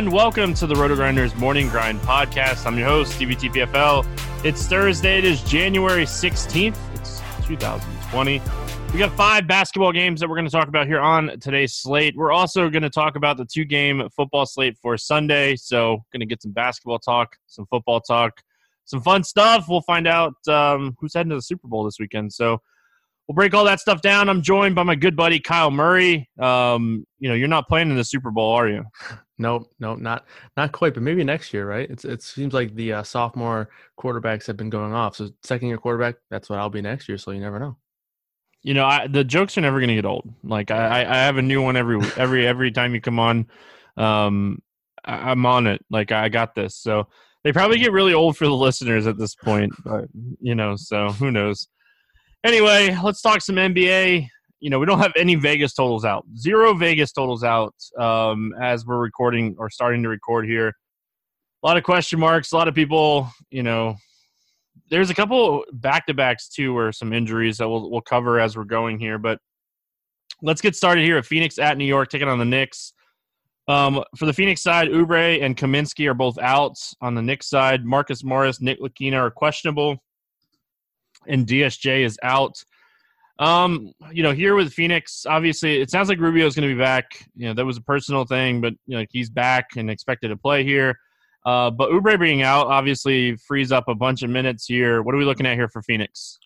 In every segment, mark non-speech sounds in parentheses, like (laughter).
Everyone, welcome to the RotoGrinders Morning Grind Podcast. I'm your host, Stevie TPFL. It's Thursday, it is January 16th, it's 2020. We got five basketball games that we're going to talk about here on today's slate. We're also going to talk about the two game football slate for Sunday. So, going to get some basketball talk, some football talk, some fun stuff. We'll find out um, who's heading to the Super Bowl this weekend. So, we'll break all that stuff down. I'm joined by my good buddy Kyle Murray. Um, you know, you're not playing in the Super Bowl, are you? Nope, nope, not not quite, but maybe next year, right? It's it seems like the uh, sophomore quarterbacks have been going off. So second year quarterback, that's what I'll be next year. So you never know. You know, I, the jokes are never going to get old. Like I, I have a new one every every every time you come on. Um, I, I'm on it. Like I got this. So they probably get really old for the listeners at this point. But you know, so who knows? Anyway, let's talk some NBA. You know, we don't have any Vegas totals out. Zero Vegas totals out um, as we're recording or starting to record here. A lot of question marks. A lot of people, you know, there's a couple back to backs too, or some injuries that we'll we'll cover as we're going here. But let's get started here at Phoenix at New York, taking on the Knicks. Um, for the Phoenix side, Oubre and Kaminsky are both out. On the Knicks side, Marcus Morris, Ntilikina are questionable, and DSJ is out. Um, you know, here with Phoenix, obviously, it sounds like Rubio is going to be back. You know, that was a personal thing, but you know, he's back and expected to play here. Uh, but Oubre being out obviously frees up a bunch of minutes here. What are we looking at here for Phoenix?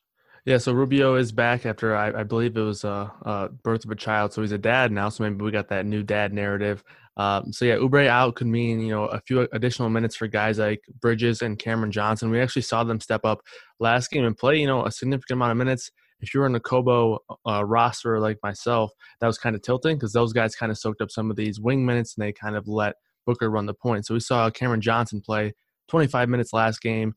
Yeah, so Rubio is back after I, I believe it was a, a birth of a child, so he's a dad now. So maybe we got that new dad narrative. Um, so yeah, Oubre out could mean you know a few additional minutes for guys like Bridges and Cameron Johnson. We actually saw them step up last game and play you know a significant amount of minutes. If you're in a Kobo uh, roster like myself, that was kind of tilting because those guys kind of soaked up some of these wing minutes and they kind of let Booker run the point. So we saw Cameron Johnson play 25 minutes last game,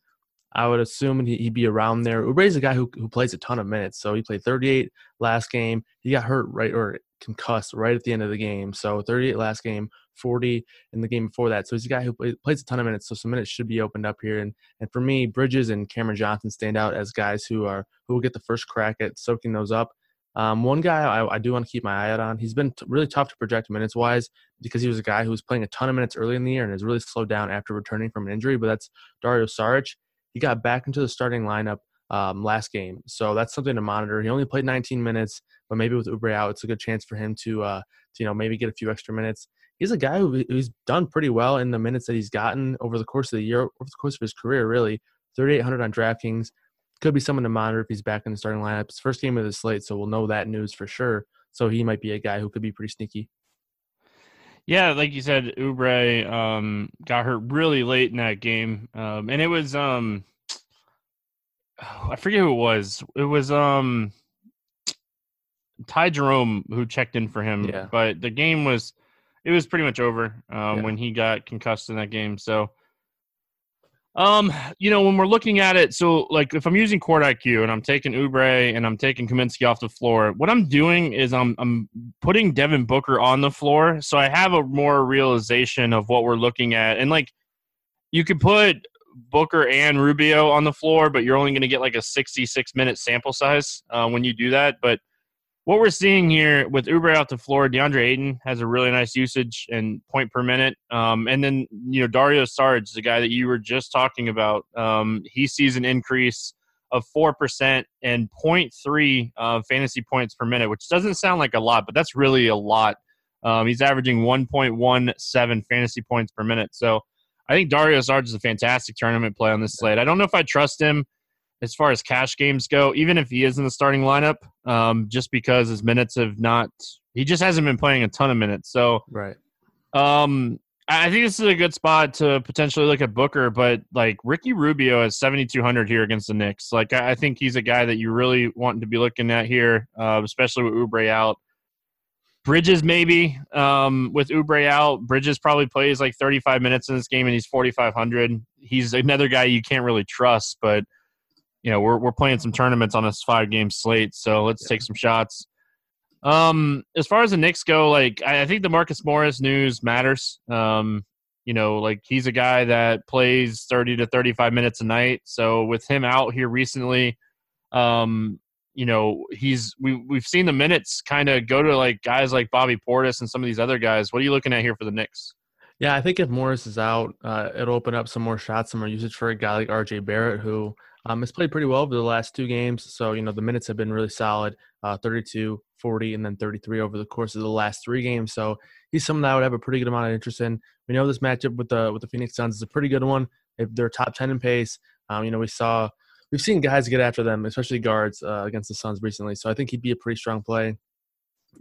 I would assume he'd be around there. Oubre's a guy who, who plays a ton of minutes. So he played 38 last game. He got hurt right or concussed right at the end of the game. So 38 last game, 40 in the game before that. So he's a guy who plays a ton of minutes. So some minutes should be opened up here. And and for me, Bridges and Cameron Johnson stand out as guys who are who will get the first crack at soaking those up. Um, one guy I, I, do want to keep my eye out on. He's been t- really tough to project minutes wise because he was a guy who was playing a ton of minutes early in the year and has really slowed down after returning from an injury. But that's Dario Saric. He got back into the starting lineup um, last game, so that's something to monitor. He only played 19 minutes, but maybe with Oubre out, it's a good chance for him to, uh, to you know maybe get a few extra minutes. He's a guy who, who's done pretty well in the minutes that he's gotten over the course of the year, over the course of his career. Really, 3,800 on DraftKings could be someone to monitor if he's back in the starting lineup. It's first game of the slate, so we'll know that news for sure. So he might be a guy who could be pretty sneaky. Yeah, like you said, Oubre um, got hurt really late in that game, um, and it was um, I forget who it was. It was um, Ty Jerome who checked in for him, yeah. but the game was it was pretty much over um, yeah. when he got concussed in that game. So um, you know, when we're looking at it, so like if I'm using Court IQ and I'm taking Oubre and I'm taking Kaminsky off the floor, what I'm doing is I'm I'm putting Devin Booker on the floor, so I have a more realization of what we're looking at. And like, you could put Booker and Rubio on the floor, but you're only going to get like a 66 minute sample size uh, when you do that. But what we're seeing here with Oubre out the floor, DeAndre Ayton has a really nice usage and point per minute. Um, and then, you know, Dario Saric, the guy that you were just talking about, um, he sees an increase of 4% and 0.3 uh, fantasy points per minute, which doesn't sound like a lot, but that's really a lot. Um, he's averaging 1.17 fantasy points per minute. So I think Dario Saric is a fantastic tournament play on this slate. I don't know if I trust him as far as cash games go, even if he is in the starting lineup, um, just because his minutes have not, he just hasn't been playing a ton of minutes. So, right. Um, I think this is a good spot to potentially look at Booker, but like Ricky Rubio is 7,200 here against the Knicks. Like, I think he's a guy that you really want to be looking at here, uh, especially with Oubre out. Bridges maybe um, with Oubre out. Bridges probably plays like 35 minutes in this game, and he's 4,500. He's another guy you can't really trust, but you know we're we're playing some tournaments on this five game slate, so let's yeah. take some shots. Um, as far as the Knicks go, like I, I think the Marcus Morris news matters. Um, you know, like he's a guy that plays thirty to thirty five minutes a night. So with him out here recently, um, you know, he's we we've seen the minutes kind of go to like guys like Bobby Portis and some of these other guys. What are you looking at here for the Knicks? Yeah, I think if Morris is out, uh, it'll open up some more shots, some more usage for a guy like RJ Barrett, who um, has played pretty well over the last two games. So, you know, the minutes have been really solid uh, 32, 40, and then 33 over the course of the last three games. So he's someone that I would have a pretty good amount of interest in. We know this matchup with the with the Phoenix Suns is a pretty good one. If they're top 10 in pace, um, you know, we saw we've seen guys get after them, especially guards uh, against the Suns recently. So I think he'd be a pretty strong play.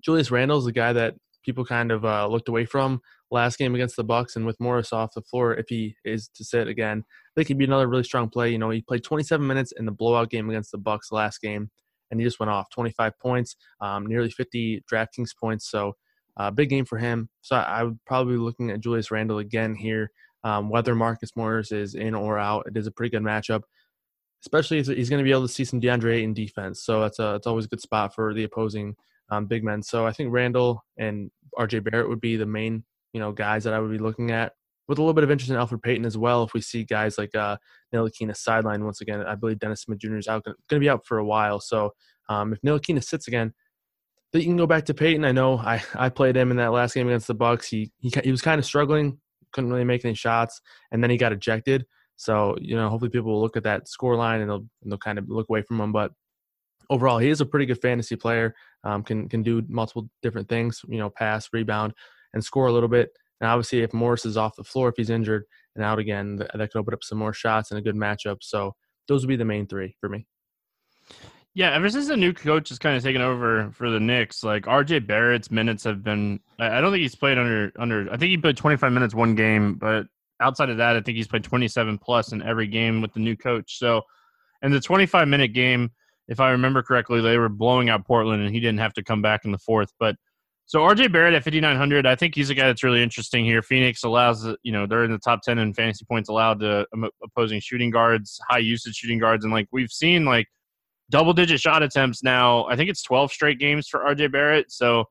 Julius Randle is a guy that people kind of uh, looked away from last game against the Bucks, and with Morris off the floor, if he is to sit again, I think he'd be another really strong play. You know, he played 27 minutes in the blowout game against the Bucks last game, and he just went off 25 points, um, nearly 50 DraftKings points. So, uh, big game for him. So I would probably be looking at Julius Randle again here. Um, whether Marcus Morris is in or out, it is a pretty good matchup. Especially if he's going to be able to see some DeAndre in defense, so that's a it's always a good spot for the opposing um, big men. So I think Randle and RJ Barrett would be the main, you know, guys that I would be looking at with a little bit of interest in Elfrid Payton as well. If we see guys like uh, Ntilikina sideline once again, I believe Dennis Smith Jr. is out going to be out for a while. So um, if Ntilikina sits again, then you can go back to Payton. I know I, I played him in that last game against the Bucks. He he he was kind of struggling, couldn't really make any shots, and then he got ejected. So you know, hopefully people will look at that score line and they'll and they'll kind of look away from him. But overall, he is a pretty good fantasy player. Um, can can do multiple different things. You know, pass, rebound, and score a little bit. And obviously, if Morris is off the floor, if he's injured and out again, that, could open up some more shots and a good matchup. So those would be the main three for me. Yeah, ever since the new coach has kind of taken over for the Knicks, like RJ Barrett's minutes have been. I don't think he's played under under. I think he played 25 minutes one game, but outside of that, I think he's played 27 plus in every game with the new coach. So, in the 25 minute game, if I remember correctly, they were blowing out Portland, and he didn't have to come back in the fourth. But So RJ Barrett at 5,900, I think he's a guy that's really interesting here. Phoenix allows, you know, they're in the top 10 in fantasy points allowed to um, opposing shooting guards, high usage shooting guards. And like we've seen like double digit shot attempts now. I think it's 12 straight games for RJ Barrett. So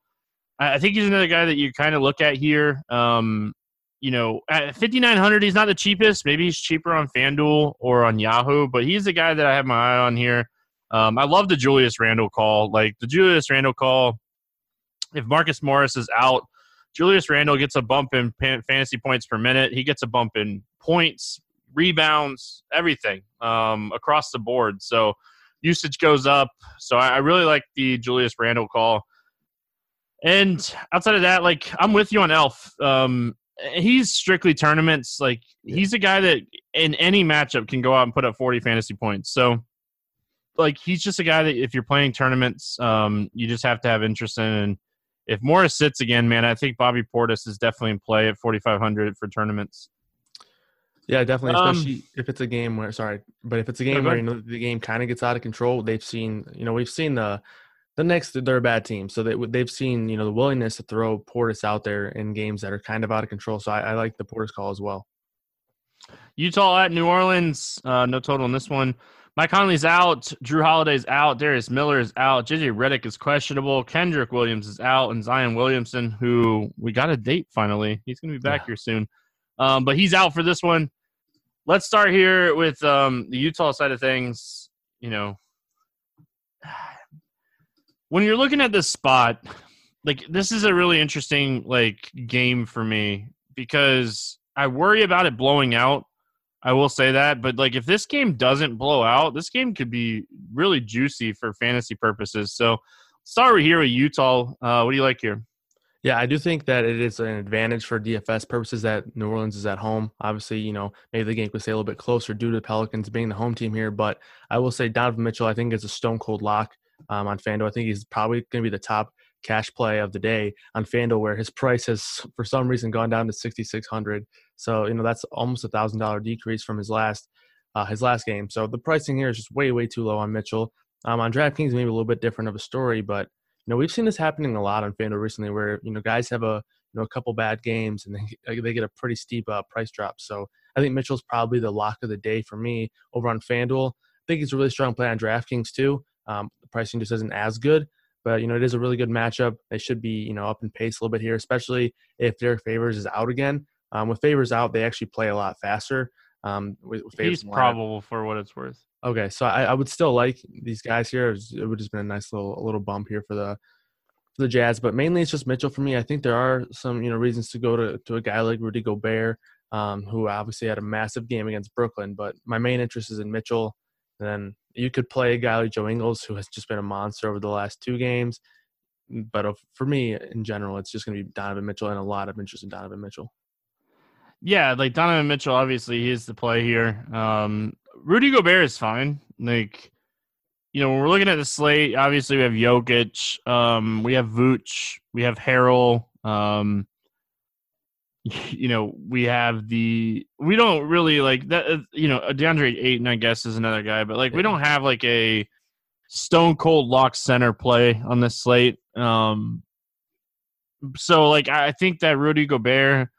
I think he's another guy that you kind of look at here. Um, you know, at 5,900, he's not the cheapest. Maybe he's cheaper on FanDuel or on Yahoo, but he's the guy that I have my eye on here. Um, I love the Julius Randle call. Like the Julius Randle call if Marcus Morris is out, Julius Randle gets a bump in fantasy points per minute. He gets a bump in points, rebounds, everything um, across the board. So usage goes up. So I, I really like the Julius Randle call. And outside of that, like I'm with you on Elf. Um, he's strictly tournaments. Like he's a guy that in any matchup can go out and put up 40 fantasy points. So like he's just a guy that if you're playing tournaments, um, you just have to have interest in. And if Morris sits again, man, I think Bobby Portis is definitely in play at 4,500 for tournaments. Yeah, definitely, um, especially um, if it's a game where sorry, but if it's a game where you know the game kind of gets out of control, they've seen you know we've seen the the Knicks they're a bad team, so they they've seen you know the willingness to throw Portis out there in games that are kind of out of control. So I, I like the Portis call as well. Utah at New Orleans, uh, no total in this one. Mike Conley's out. Jrue Holiday's out. Darius Miller is out. JJ Redick is questionable. Kenrich Williams is out. And Zion Williamson, who we got a date finally. He's going to be back yeah. here soon. Um, but he's out for this one. Let's start here with um, the Utah side of things. You know, (sighs) when you're looking at this spot, like this is a really interesting like game for me because I worry about it blowing out I will say that. But like, if this game doesn't blow out, this game could be really juicy for fantasy purposes. So, start here with Utah. Uh, what do you like here? Yeah, I do think that it is an advantage for DFS purposes that New Orleans is at home. Obviously, you know, maybe the game could stay a little bit closer due to the Pelicans being the home team here. But I will say Donovan Mitchell, I think, is a stone cold lock um, on FanDuel. I think he's probably going to be the top cash play of the day on FanDuel, where his price has for some reason gone down to 6,600. So you know that's almost a thousand dollar decrease from his last uh, his last game. So the pricing here is just way way too low on Mitchell. Um, on DraftKings, maybe a little bit different of a story, but you know we've seen this happening a lot on FanDuel recently, where you know guys have a you know a couple bad games and they they get a pretty steep uh, price drop. So I think Mitchell's probably the lock of the day for me over on FanDuel. I think he's a really strong play on DraftKings too. Um, the pricing just isn't as good, but you know, it is a really good matchup. They should be, you know, up in pace a little bit here, especially if Derrick Favors is out again. Um, with Favors out, they actually play a lot faster. Um, with, with He's probable for what it's worth. Okay, so I, I, would still like these guys here. It would just been a nice little a little bump here for the for the Jazz, but mainly it's just Mitchell for me. I think there are some you know reasons to go to to a guy like Rudy Gobert, um, who obviously had a massive game against Brooklyn. But my main interest is in Mitchell. And then you could play a guy like Joe Ingles, who has just been a monster over the last two games. But for me, in general, it's just going to be Donovan Mitchell and a lot of interest in Donovan Mitchell. Yeah, like Donovan Mitchell, obviously, he is the play here. Um, Rudy Gobert is fine. Like, you know, when we're looking at the slate, obviously we have Jokic, um, we have Vooch, we have Harrell. Um, (laughs) you know, we have the we don't really like that. Uh, you know, DeAndre Ayton, I guess, is another guy, but like we don't have like a stone cold lock center play on this slate. Um, so like I think that Rudy Gobert,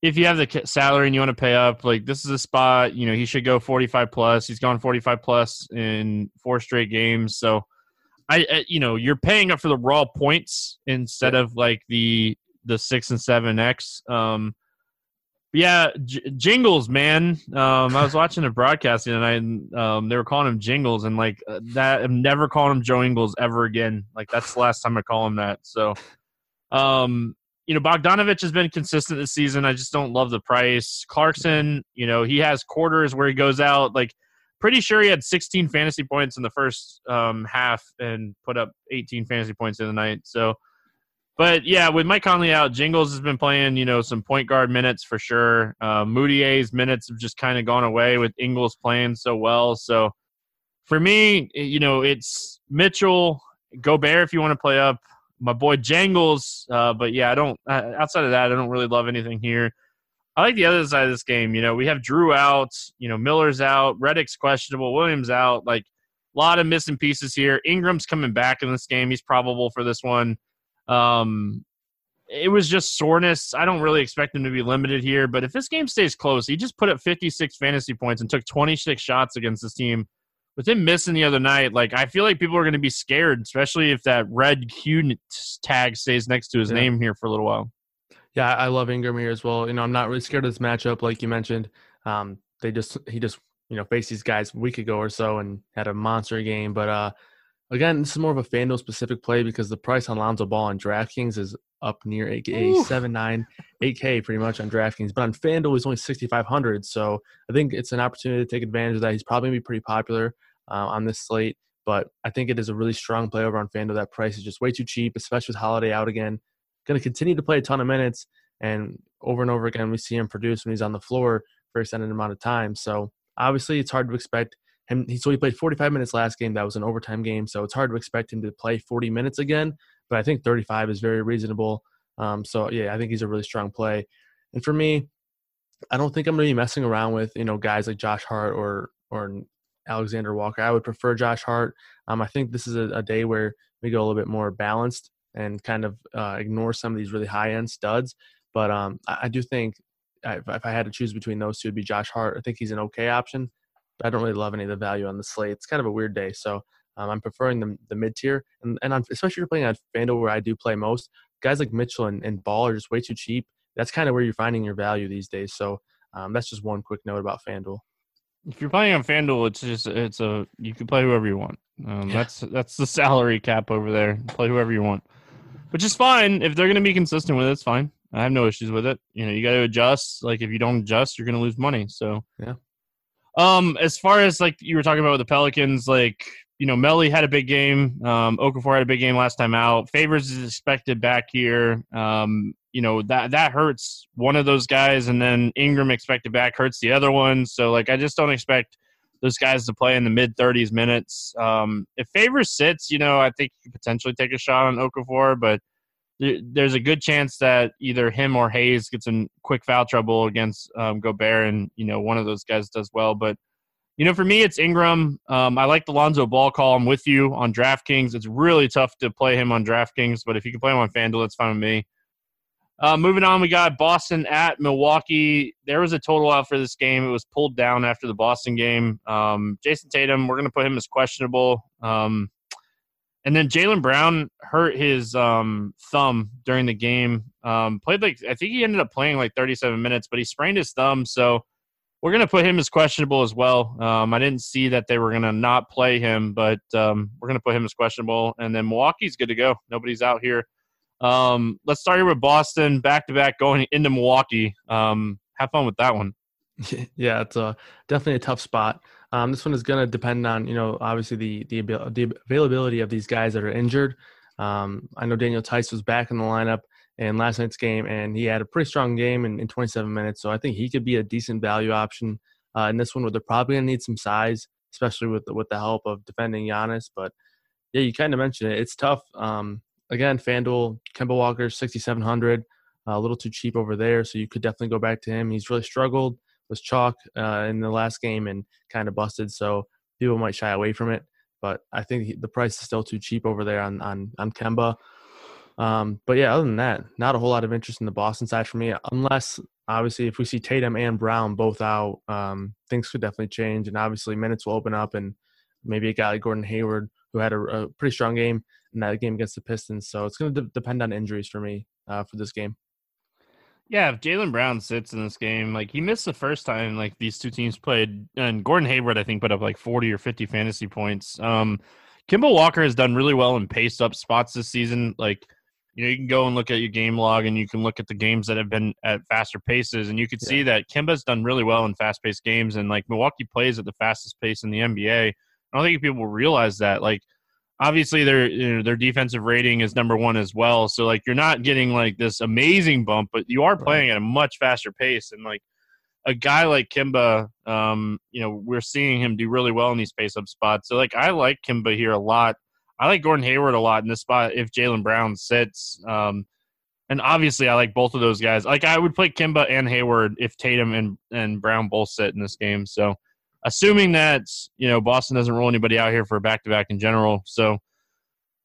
if you have the salary and you want to pay up, like this is a spot. You know, he should go forty five plus. He's gone forty five plus in four straight games. So. I, I, you know, you're paying up for the raw points instead of like the the six and seven X. Um, yeah, J- Jingles, man. Um, I was watching the broadcasting and I, um, they were calling him Jingles, and like uh, that, I'm never calling him Joe Ingles ever again. Like that's the last time I call him that. So, um, you know, Bogdanovic has been consistent this season. I just don't love the price. Clarkson, you know, he has quarters where he goes out like pretty sure he had 16 fantasy points in the first um, half and put up 18 fantasy points in the night. So but yeah, with Mike Conley out, Jingles has been playing, you know, some point guard minutes for sure. Uh, Mudiay's minutes have just kind of gone away with Ingles playing so well. So for me, you know, it's Mitchell, Gobert if you want to play up. My boy Jangles, uh, but yeah, I don't. Uh, outside of that, I don't really love anything here. I like the other side of this game. You know, we have Jrue out. You know, Miller's out. Redick's questionable. Williams out. Like a lot of missing pieces here. Ingram's coming back in this game. He's probable for this one. Um, it was just soreness. I don't really expect him to be limited here, but if this game stays close, he just put up 56 fantasy points and took 26 shots against this team. With him missing the other night, like I feel like people are going to be scared, especially if that red Q tag stays next to his yeah. name here for a little while. Yeah, I love Ingram here as well. You know, I'm not really scared of this matchup, like you mentioned. Um, they just he just you know faced these guys a week ago or so and had a monster game, but uh, Again, this is more of a FanDuel specific play because the price on Lonzo Ball on DraftKings is up near a, a seven nine eight K pretty much on DraftKings, but on FanDuel he's only sixty five hundred. So I think it's an opportunity to take advantage of that. He's probably gonna be pretty popular uh, on this slate, but I think it is a really strong play over on FanDuel. That price is just way too cheap, especially with Holiday out again. Going to continue to play a ton of minutes, and over and over again we see him produce when he's on the floor for extended amount of time. So obviously it's hard to expect him. He, so he played 45 minutes last game. That was an overtime game, so it's hard to expect him to play 40 minutes again. But I think 35 is very reasonable. Um, so yeah, I think he's a really strong play. And for me, I don't think I'm going to be messing around with you know guys like Josh Hart or or Alexander Walker. I would prefer Josh Hart. Um, I think this is a, a, day where we go a little bit more balanced and kind of uh, ignore some of these really high end studs. But um, I, I, do think if, I had to choose between those two, it'd be Josh Hart. I think he's an okay option. I don't really love any of the value on the slate. It's kind of a weird day, so um, I'm preferring the, the mid tier, and and I'm, especially if you're playing on FanDuel where I do play most. Guys like Mitchell and, and Ball are just way too cheap. That's kind of where you're finding your value these days. So um, that's just one quick note about FanDuel. If you're playing on FanDuel, it's just it's a you can play whoever you want. Um. That's that's the (laughs) salary cap over there. Play whoever you want, which is fine if they're going to be consistent with it. It's fine. I have no issues with it. You know, you got to adjust. Like if you don't adjust, you're going to lose money. So yeah, um, as far as like you were talking about with the Pelicans, like you know, Melli had a big game. Um, Okafor had a big game last time out. Favors is expected back here. Um, you know that that hurts one of those guys, and then Ingram expected back hurts the other one. So like, I just don't expect those guys to play in the mid 30s minutes. Um, if Favors sits, you know, I think you could potentially take a shot on Okafor, but there's a good chance that either him or Hayes gets in quick foul trouble against um, Gobert, and you know one of those guys does well. But you know, for me, it's Ingram. Um, I like the Lonzo Ball call. I'm with you on DraftKings. It's really tough to play him on DraftKings, but if you can play him on FanDuel, it's fine with me. Uh, moving on, we got Boston at Milwaukee. There was a total out for this game. It was pulled down after the Boston game. Um, Jayson Tatum, we're going to put him as questionable. Um, and then Jaylen Brown hurt his um, thumb during the game. Um, played like I think he ended up playing like 37 minutes, but he sprained his thumb. So we're gonna put him as questionable as well. Um, I didn't see that they were gonna not play him, but um, we're gonna put him as questionable. And then Milwaukee's good to go. Nobody's out here. Um, let's start here with Boston, back to back going into Milwaukee. Um, have fun with that one. (laughs) Yeah, it's a, definitely a tough spot. Um, this one is going to depend on, you know, obviously the, the, the availability of these guys that are injured. Um, I know Daniel Theis was back in the lineup in last night's game, and he had a pretty strong game in, in 27 minutes. So I think he could be a decent value option uh, in this one where they're probably going to need some size, especially with the, with the help of defending Giannis. But yeah, you kind of mentioned it. It's tough. Um, again, FanDuel, Kemba Walker, 6,700, uh, a little too cheap over there. So you could definitely go back to him. He's really struggled was chalk uh, in the last game and kind of busted. So people might shy away from it. But I think the price is still too cheap over there on on on Kemba. Um, but yeah, other than that, not a whole lot of interest in the Boston side for me, unless obviously if we see Tatum and Brown both out, um, things could definitely change, and obviously minutes will open up, and maybe a guy like Gordon Hayward who had a, a pretty strong game in that game against the Pistons. So it's going to de- depend on injuries for me uh, for this game. Yeah, if Jaylen Brown sits in this game, like he missed the first time like these two teams played, and Gordon Hayward I think put up like forty or fifty fantasy points. Um, Kemba Walker has done really well in paced up spots this season. Like, you know, you can go and look at your game log, and you can look at the games that have been at faster paces, and you can yeah. see that Kemba's done really well in fast paced games, and like Milwaukee plays at the fastest pace in the NBA. I don't think people realize that. Like, obviously their you know, their defensive rating is number one as well. So like you're not getting like this amazing bump, but you are playing at a much faster pace. And like a guy like Kemba, um, you know, we're seeing him do really well in these pace up spots. So like I like Kemba here a lot. I like Gordon Hayward a lot in this spot if Jaylen Brown sits. Um, and obviously I like both of those guys. Like I would play Kemba and Hayward if Tatum and, and Brown both sit in this game. So assuming that you know Boston doesn't roll anybody out here for a back to back in general. So,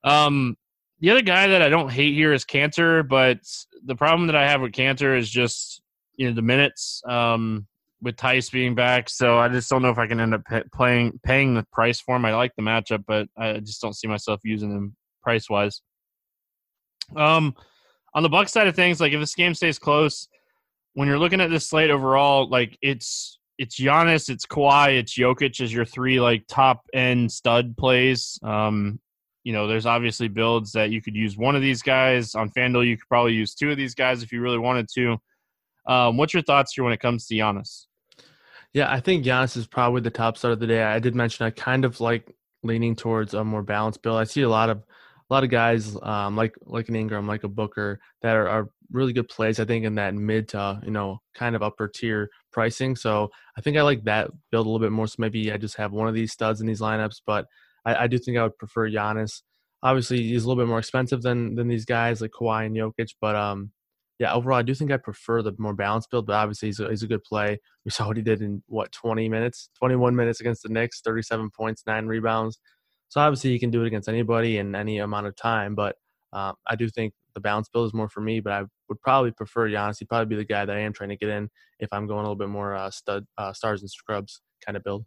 um, the other guy that I don't hate here is Kanter, but the problem that I have with Kanter is just you know the minutes um, with Theis being back. So I just don't know if I can end up pay, playing paying the price for him. I like the matchup, but I just don't see myself using him price wise. Um, on the Buck side of things, like if this game stays close, when you're looking at this slate overall, like it's it's Giannis, it's Kawhi, it's Jokic as your three like top end stud plays. Um, you know, there's obviously builds that you could use one of these guys on FanDuel. You could probably use two of these guys if you really wanted to. Um, what's your thoughts here when it comes to Giannis? Yeah, I think Giannis is probably the top start of the day. I did mention I kind of like leaning towards a more balanced build. I see a lot of a lot of guys um, like like an Ingram, like a Booker, that are, are, really good plays. I think in that mid to you know kind of upper tier pricing. So I think I like that build a little bit more. So maybe I just have one of these studs in these lineups, but I, I do think I would prefer Giannis. Obviously, he's a little bit more expensive than than these guys like Kawhi and Jokic, but um, yeah, overall, I do think I prefer the more balanced build. But obviously, he's a, he's a good play. We saw what he did in what 20 minutes, 21 minutes against the Knicks, 37 points, nine rebounds. So obviously, you can do it against anybody in any amount of time. But uh, I do think the balance build is more for me. But I would probably prefer Giannis. He'd probably be the guy that I am trying to get in if I'm going a little bit more uh, stud uh, stars and scrubs kind of build.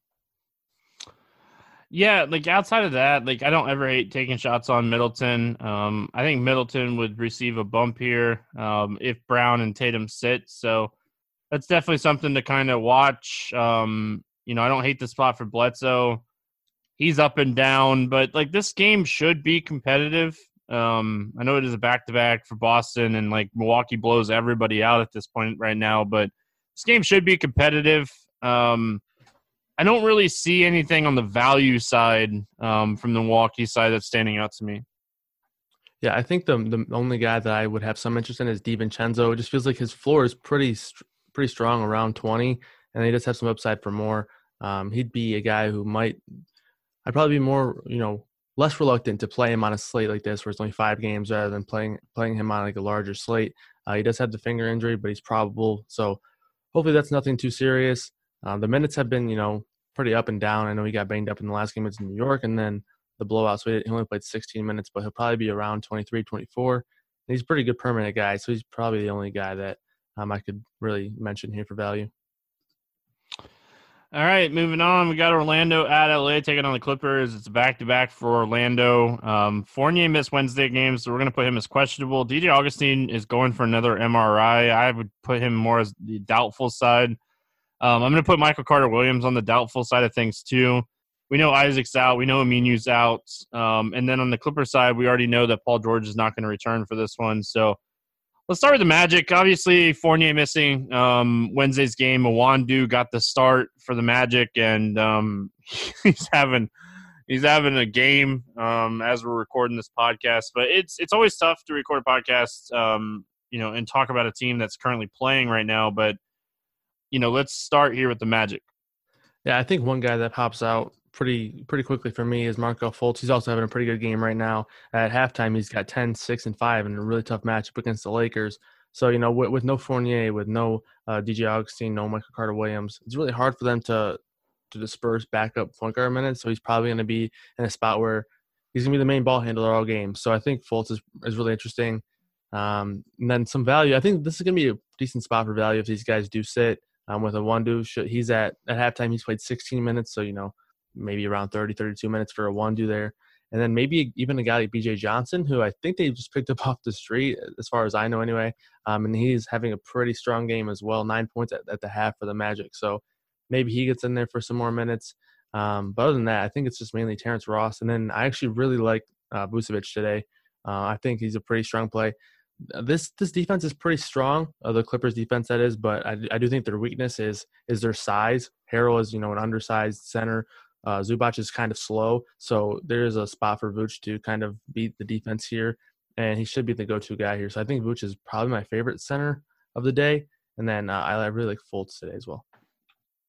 Yeah, like outside of that, like I don't ever hate taking shots on Middleton. Um, I think Middleton would receive a bump here um, if Brown and Tatum sit. So that's definitely something to kind of watch. Um, you know, I don't hate the spot for Bledsoe. He's up and down, but like this game should be competitive. Um, I know it is a back to back for Boston, and like Milwaukee blows everybody out at this point right now, but this game should be competitive. Um, I don't really see anything on the value side um, from the Milwaukee side that's standing out to me. Yeah, I think the the only guy that I would have some interest in is DiVincenzo. It just feels like his floor is pretty pretty strong around twenty, and he does have some upside for more. Um, he'd be a guy who might. I'd probably be more, you know, less reluctant to play him on a slate like this, where it's only five games, rather than playing playing him on like a larger slate. Uh, he does have the finger injury, but he's probable, so hopefully that's nothing too serious. Uh, the minutes have been, you know, pretty up and down. I know he got banged up in the last game against New York and then the blowout. So he only played 16 minutes, but he'll probably be around 23, 24. And he's a pretty good permanent guy. So he's probably the only guy that um, I could really mention here for value. All right, moving on. We got Orlando at LA taking on the Clippers. It's back to back for Orlando. Um, Fournier missed Wednesday games, so we're going to put him as questionable. DJ Augustin is going for another MRI. I would put him more as the doubtful side. Um, I'm going to put Michael Carter Williams on the doubtful side of things too. We know Isaac's out. We know Aminu's out. Um, and then on the Clipper side, we already know that Paul George is not going to return for this one. So let's start with the Magic. Obviously, Fournier missing um, Wednesday's game. Iwundu got the start for the Magic, and um, (laughs) he's having he's having a game um, as we're recording this podcast. But it's it's always tough to record a podcast, um, you know, and talk about a team that's currently playing right now. But you know, let's start here with the Magic. Yeah, I think one guy that pops out pretty pretty quickly for me is Markelle Fultz. He's also having a pretty good game right now. At halftime, he's got 10, 6, and 5 in a really tough matchup against the Lakers. So, you know, with, with no Fournier, with no uh, DJ Augustin, no Michael Carter Williams, it's really hard for them to to disperse backup point guard minutes. So he's probably going to be in a spot where he's going to be the main ball handler all game. So I think Fultz is, is really interesting. Um, and then some value. I think this is going to be a decent spot for value if these guys do sit um, with Iwundu. He's at at halftime. He's played 16 minutes, so you know maybe around 30, 32 minutes for Iwundu there. And then maybe even a guy like BJ Johnson, who I think they just picked up (laughs) off the street, as far as I know anyway. Um, and he's having a pretty strong game as well, nine points at, at the half for the Magic. So maybe he gets in there for some more minutes. Um, but other than that, I think it's just mainly Terrence Ross. And then I actually really like uh, Vucevic today. Uh, I think he's a pretty strong play. Uh, this this defense is pretty strong. Uh, the Clippers defense that is, but I, I do think their weakness is is their size. Harrell is you know an undersized center. Uh, Zubac is kind of slow, so there is a spot for Vooch to kind of beat the defense here, and he should be the go-to guy here. So I think Vooch is probably my favorite center of the day, and then uh, I, really like Fultz today as well.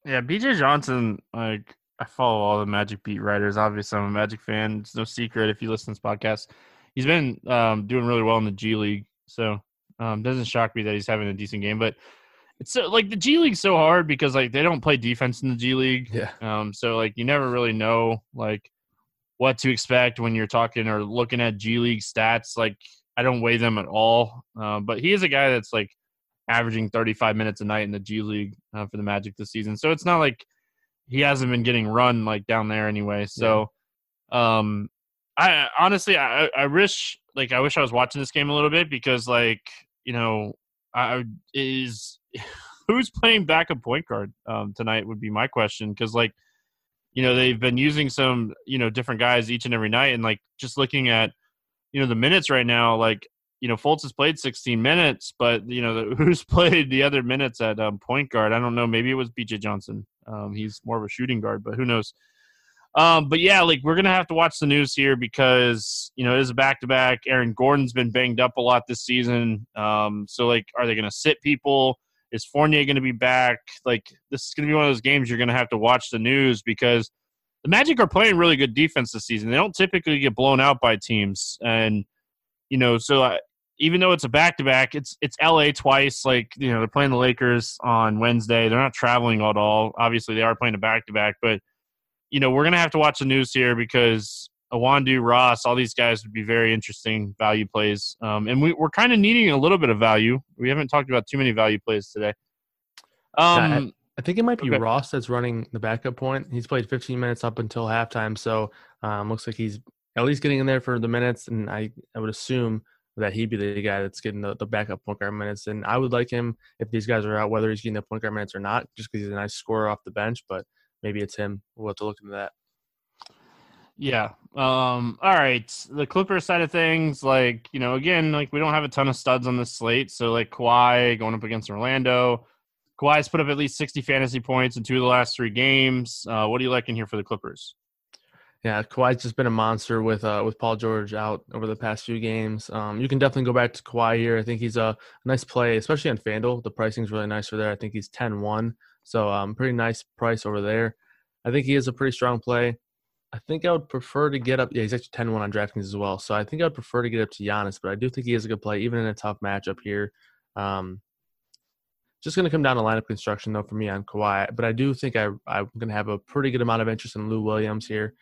Yeah, BJ Johnson, like I follow all the Magic beat writers. Obviously, I'm a Magic fan. It's no secret if you listen to this podcast. He's been um, doing really well in the G League so um, doesn't shock me that he's having a decent game. But it's so, like the G League's so hard because like they don't play defense in the G League. Yeah. Um. So like you never really know like what to expect when you're talking or looking at G League stats. Like I don't weigh them at all, uh, but he is a guy that's like averaging 35 minutes a night in the G League uh, for the Magic this season. So it's not like he hasn't been getting run like down there anyway. So, yeah. um, I honestly, I, I wish like I wish I was watching this game a little bit because like you know, I is (laughs) who's playing backup point guard um, tonight would be my question because like you know they've been using some you know different guys each and every night and like just looking at you know the minutes right now like you know Fultz has played 16 minutes but you know the, (laughs) who's played the other minutes at um, point guard? I don't know maybe it was BJ Johnson. Um, he's more of a shooting guard but who knows? Um, but yeah like we're gonna have to watch the news here because you know it is a back to back Aaron Gordon's been banged up a lot this season. Um, so like are they gonna sit people is Fournier going to be back? Like, this is going to be one of those games you're going to have to watch the news because the Magic are playing really good defense this season. They don't typically get blown out by teams, and you know, so uh, even though it's a back to back, it's it's LA twice. Like, you know, they're playing the Lakers on Wednesday. They're not traveling at all. Obviously, they are playing a back to back, but you know, we're going to have to watch the news here because Iwundu, Ross, all these guys would be very interesting value plays. Um, and we, are kind of needing a little bit of value. We haven't talked about too many value plays today. Um, I, I, think it might be okay. Ross that's running the backup point. He's played 15 minutes up until halftime, so um, looks like he's at least getting in there for the minutes. And I, I would assume that he'd be the guy that's getting the, the backup point guard minutes. And I would like him if these guys are out, whether he's getting the point guard minutes or not, just because he's a nice scorer off the bench. But maybe it's him. We'll have to look into that. Yeah. Um, all right. The Clippers side of things, like, you know, again, like we don't have a ton of studs on the slate. So like Kawhi going up against Orlando. Kawhi's put up at least 60 fantasy points in two of the last three games. Uh, what do you like in here for the Clippers? Yeah, Kawhi's just been a monster with uh, with Paul George out over the past few games. Um, you can definitely go back to Kawhi here. I think he's a nice play, especially on FanDuel. The pricing's really nice for there. I think he's 10-1. So um, pretty nice price over there. I think he is a pretty strong play. I think I would prefer to get up. Yeah, he's actually 10 1 on DraftKings as well. So I think I would prefer to get up to Giannis, but I do think he is a good play, even in a tough matchup here. Um, just going to come down to lineup construction, though, for me on Kawhi. But I do think I, I'm going to have a pretty good amount of interest in Lou Williams here.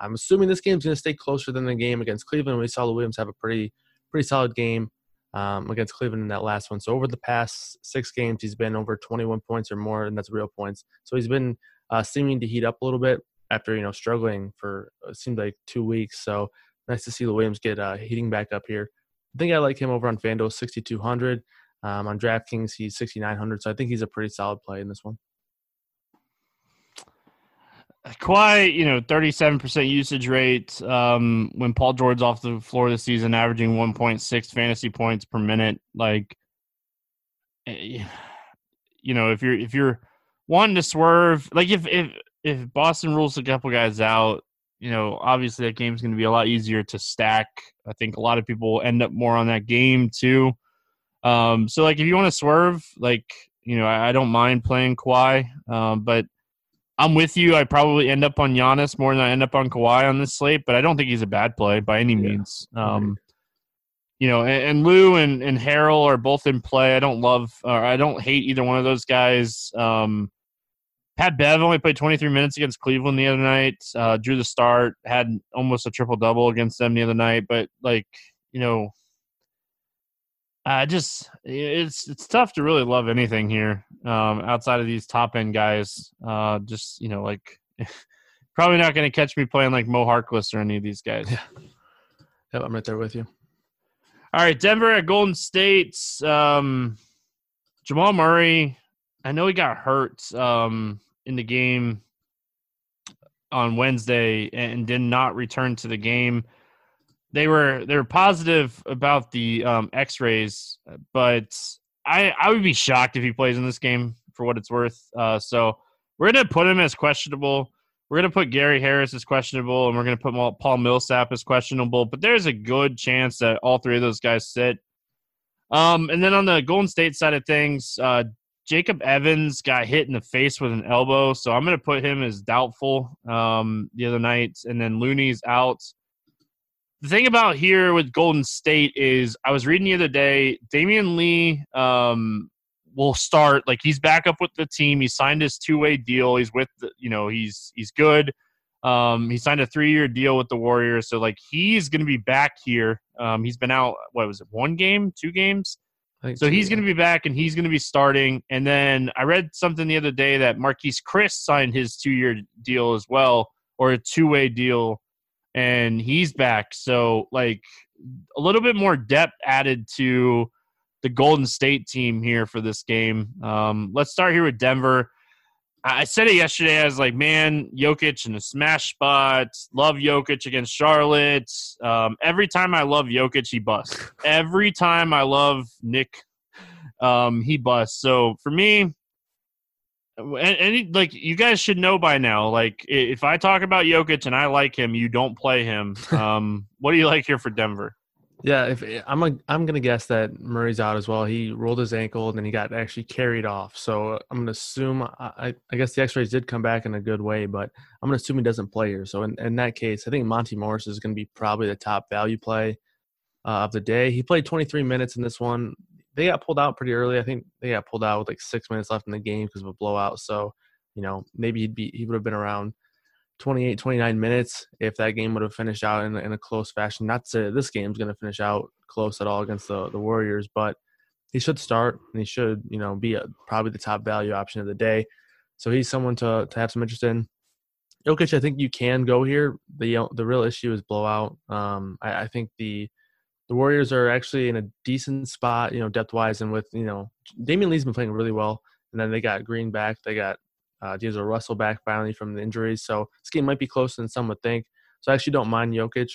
I'm assuming this game's going to stay closer than the game against Cleveland. We saw Lou Williams have a pretty pretty solid game um, against Cleveland in that last one. So over the past six games, he's been over 21 points or more, and that's real points. So he's been uh, seeming to heat up a little bit after you know struggling for it seemed like two weeks. So nice to see the Williams get uh, heating back up here. I think I like him over on FanDuel 6200. Um, on DraftKings he's 6900. So I think he's a pretty solid play in this one. Kawhi, you know, 37% usage rate. Um, when Paul George's off the floor this season, averaging 1.6 fantasy points per minute. Like, eh, you know, if you're if you're wanting to swerve, like if if if Boston rules a couple guys out, you know, obviously that game's going to be a lot easier to stack. I think a lot of people end up more on that game too. Um, so like if you want to swerve, like you know, I, I don't mind playing Kawhi, um, but I'm with you. I probably end up on Giannis more than I end up on Kawhi on this slate, but I don't think he's a bad play by any means. Um, you know, and, and, Lou and, and Harrell are both in play. I don't love, or I don't hate either one of those guys. Um, Pat Bev only played 23 minutes against Cleveland the other night. Uh, drew the start, had almost a triple double against them the other night. But like you know, I just it's it's tough to really love anything here um, outside of these top end guys. Uh, just you know, like (laughs) probably not going to catch me playing like Mo Harkless or any of these guys. Yeah, yep, I'm right there with you. All right, Denver at Golden State. Um, Jamal Murray. I know he got hurt. Um, in the game on Wednesday and did not return to the game. They were they were positive about the um, X-rays, but I I would be shocked if he plays in this game for what it's worth. Uh, so we're gonna put him as questionable. We're gonna put Gary Harris as questionable, and we're gonna put Paul Millsap as questionable. But there's a good chance that all three of those guys sit. Um, and then on the Golden State side of things, uh, Jacob Evans got hit in the face with an elbow, so I'm going to put him as doubtful um, the other night. And then Looney's out. The thing about here with Golden State is I was reading the other day, Damion Lee um, will start. Like he's back up with the team. He signed his two way deal. He's with the, you know he's he's good. Um, he signed a three-year deal with the Warriors, so like he's going to be back here. Um, he's been out. What was it? One game, two games. So he's going to be back and he's going to be starting. And then I read something the other day that Marquese Chriss signed his two-year deal as well, or a two-way deal, and he's back. So like a little bit more depth added to the Golden State team here for this game. Um, let's start here with Denver. I said it yesterday. I was like, man, Jokic in the smash spots. Love Jokic against Charlotte. Um, every time I love Jokic, he busts. (laughs) every time I love Nick, um, he busts. So for me, and, and like you guys should know by now, like if I talk about Jokic and I like him, you don't play him. (laughs) Um, what do you like here for Denver? Yeah, if eh, I'm a, I'm gonna guess that Murray's out as well. He rolled his ankle and then he got actually carried off. So I'm gonna assume I, I guess the X-rays did come back in a good way, but I'm gonna assume he doesn't play here. So in, in that case, I think Monte Morris is gonna be probably the top value play uh, of the day. He played 23 minutes in this one. They got pulled out pretty early. I think they got pulled out with like six minutes left in the game because of a blowout. So you know maybe he'd be he would have been around 28, 29 minutes if that game would have finished out in, in a close fashion. Not to say this game's going to finish out close at all against the, the Warriors, but he should start and he should, you know, be a, probably the top value option of the day. So he's someone to, to have some interest in. Jokic, I think you can go here. The the real issue is blowout. Um, I, I think the the Warriors are actually in a decent spot, you know, depth wise, and with you know Damion Lee's been playing really well, and then they got Green back, they got uh, D'Angelo Russell back finally from the injuries, so this game might be closer than some would think. So I actually don't mind Jokic.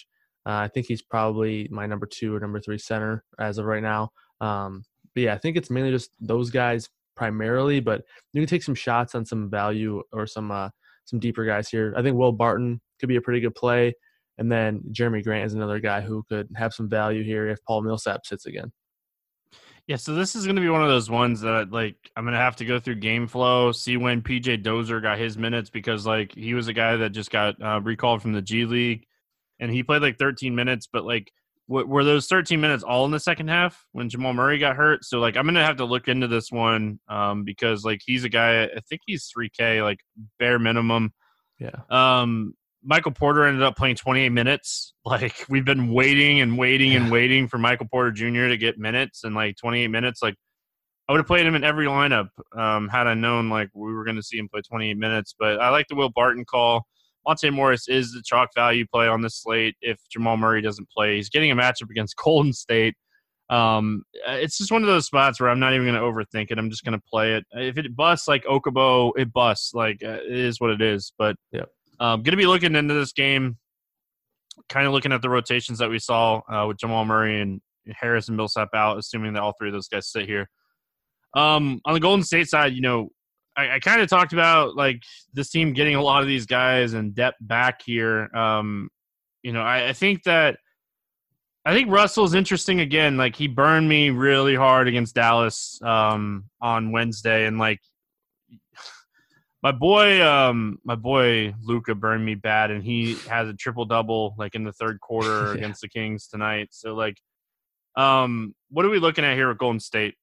Uh, I think he's probably my number two or number three center as of right now. Um, but yeah, I think it's mainly just those guys primarily, but you can take some shots on some value or some uh, some deeper guys here. I think Will Barton could be a pretty good play, and then Jerami Grant is another guy who could have some value here if Paul Millsap sits again. Yeah, so this is going to be one of those ones that like I'm going to have to go through game flow, see when PJ Dozier got his minutes because like he was a guy that just got uh, recalled from the G League, and he played like 13 minutes, but like w- were those 13 minutes all in the second half when Jamal Murray got hurt? So like I'm going to have to look into this one um, because like he's a guy I think he's 3K like bare minimum. Yeah. Um, Michael Porter ended up playing 28 minutes. (laughs) Like we've been waiting and waiting and waiting for Michael Porter Jr. to get minutes and like 28 minutes. Like I would have played him in every lineup um, had I known like we were going to see him play 28 minutes. But I like the Will Barton call. Monte Morris is the chalk value play on this slate if Jamal Murray doesn't play. He's getting a matchup against (laughs) Golden State. Um, it's just one of those spots where I'm not even going to overthink it. I'm just going to play it. If it busts like Okobo, it busts. Like uh, it is what it is. But yeah. Um, going to be looking into this game, kind of looking at the rotations that we saw uh, with Jamal Murray and Harris and Millsap out, assuming that all three of those guys sit here. Um, on the Golden State side, you know, I, I kind of talked about like this team getting a lot of these guys and depth back here. Um, you know, I, I think that I think Russell's interesting again. Like he burned me really hard against Dallas um, on Wednesday, and like my boy, um, my boy Luka burned me bad, and he has a triple double like in the third quarter (laughs) yeah. against the Kings tonight. So like, um, what are we looking at here with Golden State?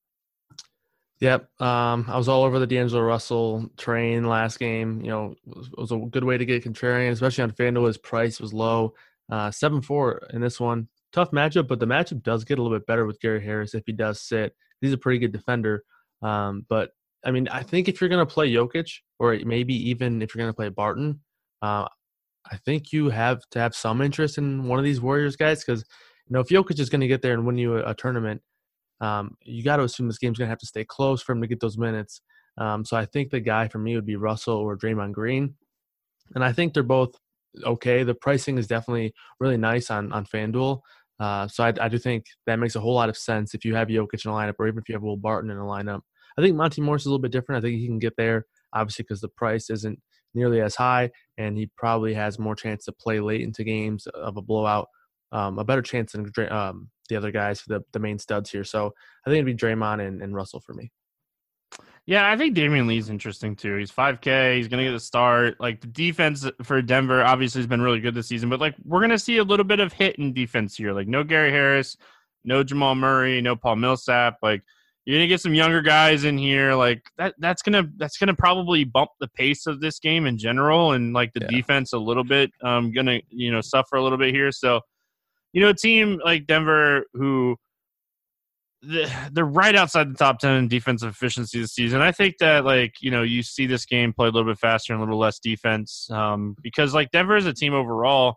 Yep, um, I was all over the D'Angelo Russell train last game. You know, it was, it was a good way to get contrarian, especially on FanDuel. His price was low, uh, seven four in this one. Tough matchup, but the matchup does get a little bit better with Gary Harris if he does sit. He's a pretty good defender, um, but I mean, I think if you're going to play Jokic, or maybe even if you're going to play Barton, uh, I think you have to have some interest in one of these Warriors guys because you know if Jokic is going to get there and win you a, a tournament, um, you got to assume this game's going to have to stay close for him to get those minutes. Um, so I think the guy for me would be Russell or Draymond Green, and I think they're both okay. The pricing is definitely really nice on on FanDuel. Uh, so I, I, do think that makes a whole lot of sense if you have Jokic in a lineup, or even if you have Will Barton in a lineup. I think Monte Morris is a little bit different. I think he can get there, obviously, because the price isn't nearly as high, and he probably has more chance to play late into games of a blowout. Um, a better chance than um, the other guys, for the the main studs here. So I think it'd be Draymond and, and Russell for me. Yeah, I think Damion Lee's interesting too. He's 5K. He's going to get the start. Like the defense for Denver obviously has been really good this season, but like we're going to see a little bit of hit in defense here. Like no Gary Harris, no Jamal Murray, no Paul Millsap. Like you're gonna get some younger guys in here. Like that that's gonna that's gonna probably bump the pace of this game in general, and like the Yeah. defense a little bit. Um, gonna you know suffer a little bit here. So, you know, a team like Denver who the- they're right outside the top 10 in defensive efficiency this season. I think that like, you know, you see this game play a little bit faster and a little less defense um, because like Denver is a team overall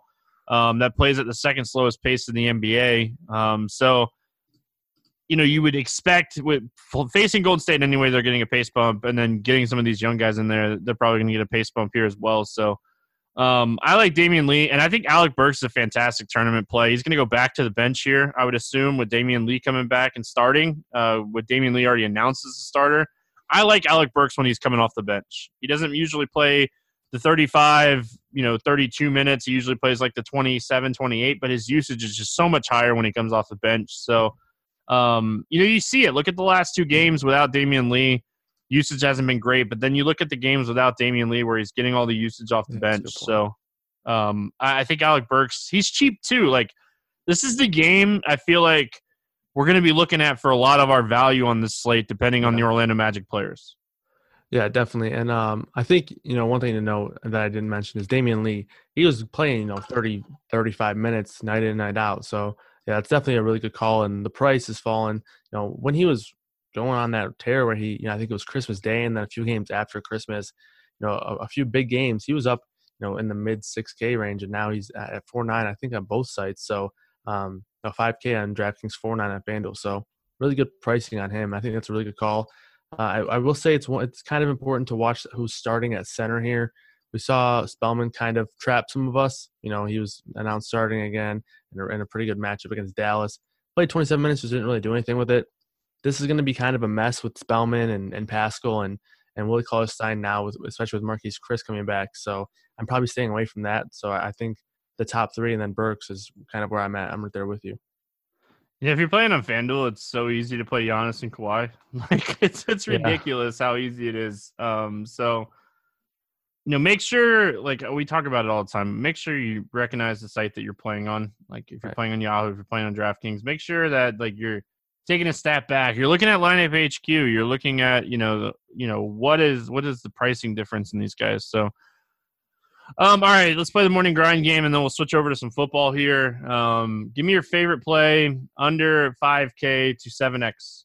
um, that plays at the second slowest pace in the NBA. Um, so, you know, you would expect with facing Golden State anyway, they're getting a pace bump and then getting some of these young guys in there, they're probably going to get a pace bump here as well. So, um, I like Damion Lee, and I think Alec Burks is a fantastic tournament play. He's going to go back to the bench here, I would assume, with Damion Lee coming back and starting. Uh, with Damion Lee already announced as a starter, I like Alec Burks when he's coming off the bench. He doesn't usually play the 35, you know, 32 minutes. He usually plays like the 27, 28, but his usage is just so much higher when he comes off the bench. So, um, you know, you see it. Look at the last two games without Damion Lee usage hasn't been great. But then you look at the games without Damion Lee, where he's getting all the usage off the that's bench. So um, I, I think Alec Burks, he's cheap too. Like this is the game I feel like we're going to be looking at for a lot of our value on this slate, depending on Yeah. the Orlando Magic players. Yeah, definitely. And um, I think, you know, one thing to note that I didn't mention is Damion Lee. He was playing, you know, 30, 35 minutes night in, and night out. So, yeah, it's definitely a really good call. And the price has fallen. You know, when he was going on that tear where he, you know, I think it was Christmas Day and then a few games after Christmas, you know, a, a few big games, he was up, you know, in the mid 6K range. And now he's at, 4 9, I think, on both sites. So, um, a 5K on DraftKings, 4 9 at FanDuel. So, really good pricing on him. I think that's a really good call. Uh, I, I will say it's it's kind of important to watch who's starting at center here. We saw Spellman kind of trap some of us. You know, he was announced starting again in a, in a pretty good matchup against Dallas. Played 27 minutes, just didn't really do anything with it. This is going to be kind of a mess with Spellman and, and Paschall and and Willie Cauley Stein now, with, especially with Marquese Chriss coming back. So I'm probably staying away from that. So I think the top three and then Burks is kind of where I'm at. I'm right there with you. Yeah, if you're playing on FanDuel, it's so easy to play Giannis and Kawhi. (laughs) Like it's it's Yeah. ridiculous how easy it is. Um, so you know, make sure like we talk about it all the time. Make sure you recognize the site that you're playing on. Like if you're Right. playing on Yahoo, if you're playing on DraftKings, make sure that like you're taking a step back. You're looking at lineup HQ. You're looking at you know the, you know what is what is the pricing difference in these guys. So. Um, all right, let's play the morning grind game, and then we'll switch over to some football here. Um, give me your favorite play under 5K to 7X.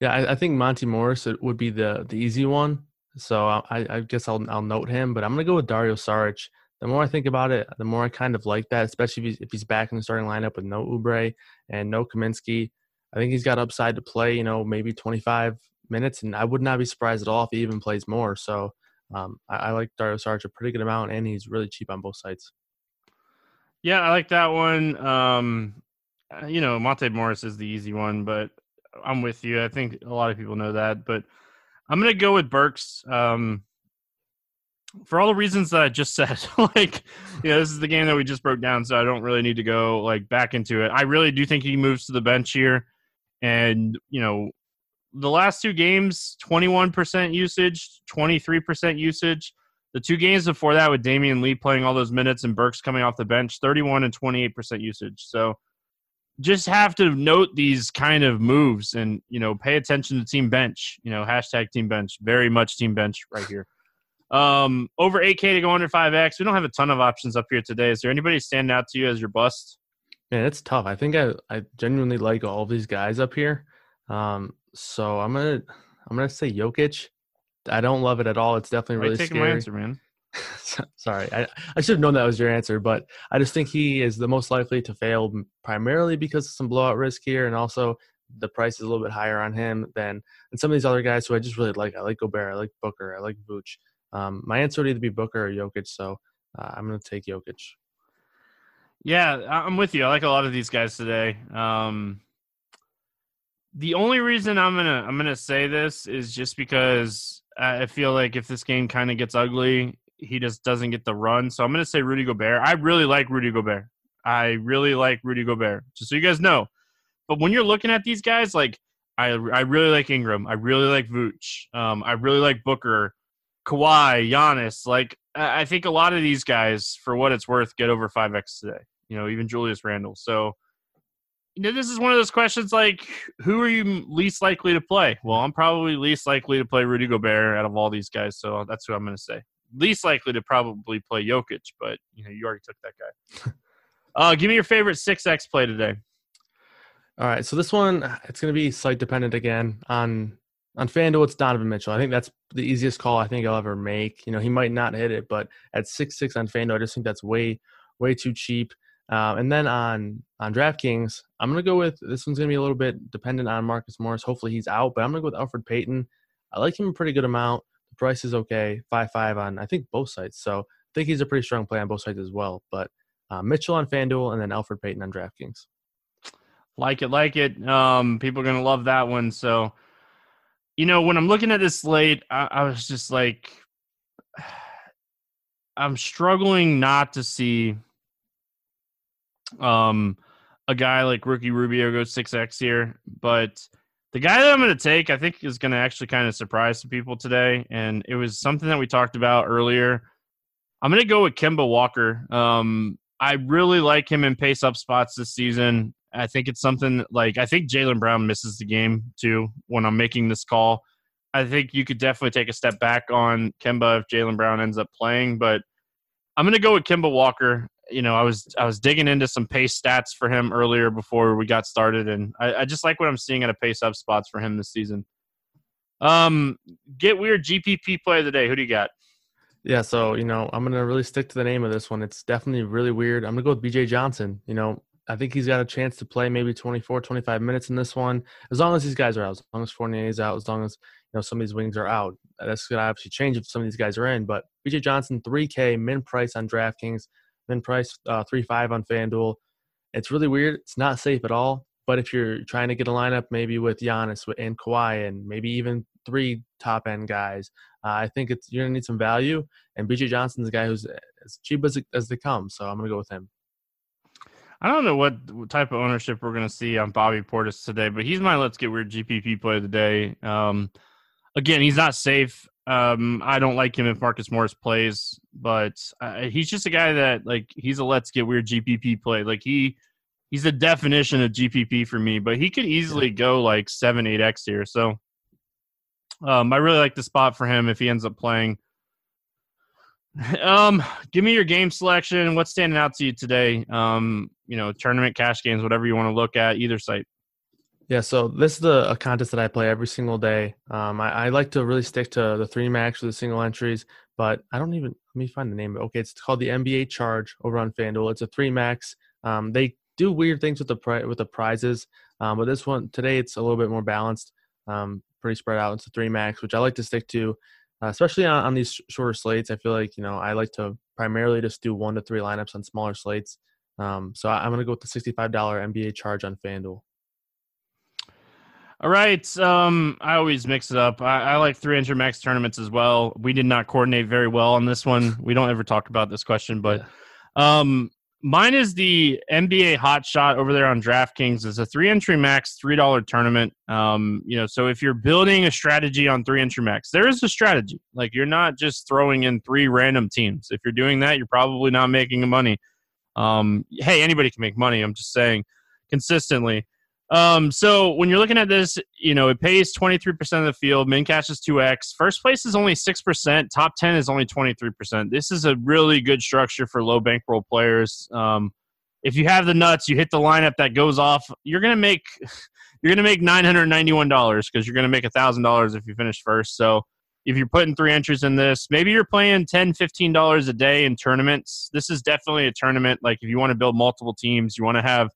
Yeah, I, I think Monte Morris would be the the easy one. So I, I guess I'll I'll note him, but I'm gonna go with Dario Saric. The more I think about it, the more I kind of like that, especially if he's, if he's back in the starting lineup with no Oubre and no Kaminsky. I think he's got upside to play, you know, maybe 25 minutes, and I would not be surprised at all if he even plays more. So um, I, I like Dario Saric a pretty good amount, and he's really cheap on both sides. Yeah, I like that one. Um, uh, you know, Monte Morris is the easy one, but I'm with you. I think a lot of people know that, but I'm gonna go with Burks. Um, for all the reasons that I just (laughs) said, like, know, this is the game that we just broke down, so I don't really need to go like back into it. I really do think he moves to the bench here, and you know, the last two games, 21% usage, 23% usage. The two games before that with Damion Lee playing all those minutes and Burks coming off the bench, 31 and 28% usage. So just have to note these kind of moves and, you know, pay attention to team bench, you know, hashtag team bench, very much team bench right here. Um, over 8K to go under 5X. We don't have a ton of options up here today. Is there anybody standing out to you as your bust? Man, it's tough. I think I, I genuinely like all these guys up here. Um, so I'm gonna I'm gonna say Jokic. I don't love it at all. It's definitely Why are you really my scary. answer, man. (laughs) Sorry, I, I should have known that was your answer, but I just think he is the most likely to fail primarily because of some blowout risk here, and also the price is a little bit higher on him than than some of these other guys who I just really like. I like Gobert, I like Booker, I like Vooch. Um, my answer would either be Booker or Jokic, so uh, I'm going to take Jokic. Yeah, I'm with you. I like a lot of these guys today. Um, the only reason I'm gonna I'm gonna say this is just because I feel like if this game kind of gets ugly, he just doesn't get the run. So I'm gonna say Rudy Gobert. I really like Rudy Gobert. I really like Rudy Gobert. Just so you guys know. But when you're looking at these guys, like I I really like Ingram. I really like Vooch. Um, I really like Booker, Kawhi, Giannis. Like I think a lot of these guys, for what it's worth, get over five X today. You know, even Julius Randle. So you know, this is one of those questions like, who are you least likely to play? Well, I'm probably least likely to play Rudy Gobert out of all these guys, so that's what I'm going to say. Least likely to probably play Jokic, but you know, you already took that guy. (laughs) uh, give me your favorite six X play today. All right, so this one it's going to be site dependent again on on FanDuel. It's Donovan Mitchell. I think that's the easiest call I think I'll ever make. You know, he might not hit it, but at six six on FanDuel, I just think that's way way too cheap. Um, and then on on DraftKings, I'm gonna go with this one's gonna be a little bit dependent on Marcus Morris. Hopefully he's out, but I'm gonna go with Elfrid Payton. I like him a pretty good amount. Price is okay, five five on I think both sides. So I think he's a pretty strong play on both sides as well. But uh, Mitchell on FanDuel and then Elfrid Payton on DraftKings. Like it, like it. Um, people are gonna love that one. So, you know, when I'm looking at this slate, I, I was just like, (sighs) I'm struggling not to see um, a guy like Ricky Rubio goes six X here, but the guy that I'm going to take, I think, is going to actually kind of surprise some people today, and it was something that we talked about earlier. I'm going to go with Kemba Walker. Um, I really like him in pace up spots this season. I think it's something like I think Jaylen Brown misses the game too when I'm making this call. I think you could definitely take a step back on Kemba if Jaylen Brown ends up playing, but I'm going to go with Kemba Walker you know, I was I was digging into some pace stats for him earlier before we got started, and I, I just like what I'm seeing at a pace up spots for him this season. Um, get weird GPP play of the day. Who do you got? Yeah, so you know, I'm gonna really stick to the name of this one. It's definitely really weird. I'm gonna go with BJ Johnson. You know, I think he's got a chance to play maybe 24, 25 minutes in this one, as long as these guys are out, as long as Fournier is out, as long as you know some of these wings are out. That's gonna obviously change if some of these guys are in. But BJ Johnson, 3K min price on DraftKings. Min price uh, three five on FanDuel. It's really weird. It's not safe at all. But if you're trying to get a lineup, maybe with Giannis and Kawhi, and maybe even three top end guys, uh, I think it's you're gonna need some value. And BJ Johnson's a guy who's as cheap as as they come, so I'm gonna go with him. I don't know what type of ownership we're to see on Bobby Portis today, but he's my let's get weird GPP play today. Um, again, he's not safe. Um, I don't like him if Marcus Morris plays, but uh, he's just a guy that like he's a let's get weird GPP play. Like he he's the definition of GPP for me, but he could easily go like seven eight x here. So um, I really like the spot for him if he ends up playing. (laughs) Um, give me your game selection. What's standing out to you today? Um, you know, tournament cash games, whatever you want to look at, either site. Yeah, so this is a contest that I play every single day. Um, I, I, like to really stick to the three max or the single entries, but I don't even let me find the name. Okay, it's called the NBA Charge over on FanDuel. It's a three max. Um, they do weird things with the pri- with the prizes, um, but this one today it's a little bit more balanced, um, pretty spread out. It's a three max, which I like to stick to, uh, especially on, on these shorter slates. I feel like you know I like to primarily just do one to three lineups on smaller slates. Um, so I, I'm going to go with the sixty-five dollar NBA Charge on FanDuel. All right. Um, I always mix it up. I, I like three inch max tournaments as well. We did not coordinate very well on this one. We don't ever talk about this question, but um, mine is the NBA Hot Shot over there on DraftKings. It's a three entry max, three dollar tournament. Um, you know, so if you're building a strategy on three entry max, there is a strategy. Like you're not just throwing in three random teams. If you're doing that, you're probably not making money. Um, hey, anybody can make money. I'm just saying consistently. Um, so when you're looking at this, you know, it pays 23% of the field. Min cash is 2x. First place is only 6%. Top 10 is only 23%. This is a really good structure for low bankroll players. Um, if you have the nuts, you hit the lineup that goes off, you're going to make, (laughs) you're going to make $991 because you're going to make $1,000 if you finish first. So if you're putting three entries in this, maybe you're playing $10, $15 a day in tournaments. This is definitely a tournament. Like if you want to build multiple teams, you want to have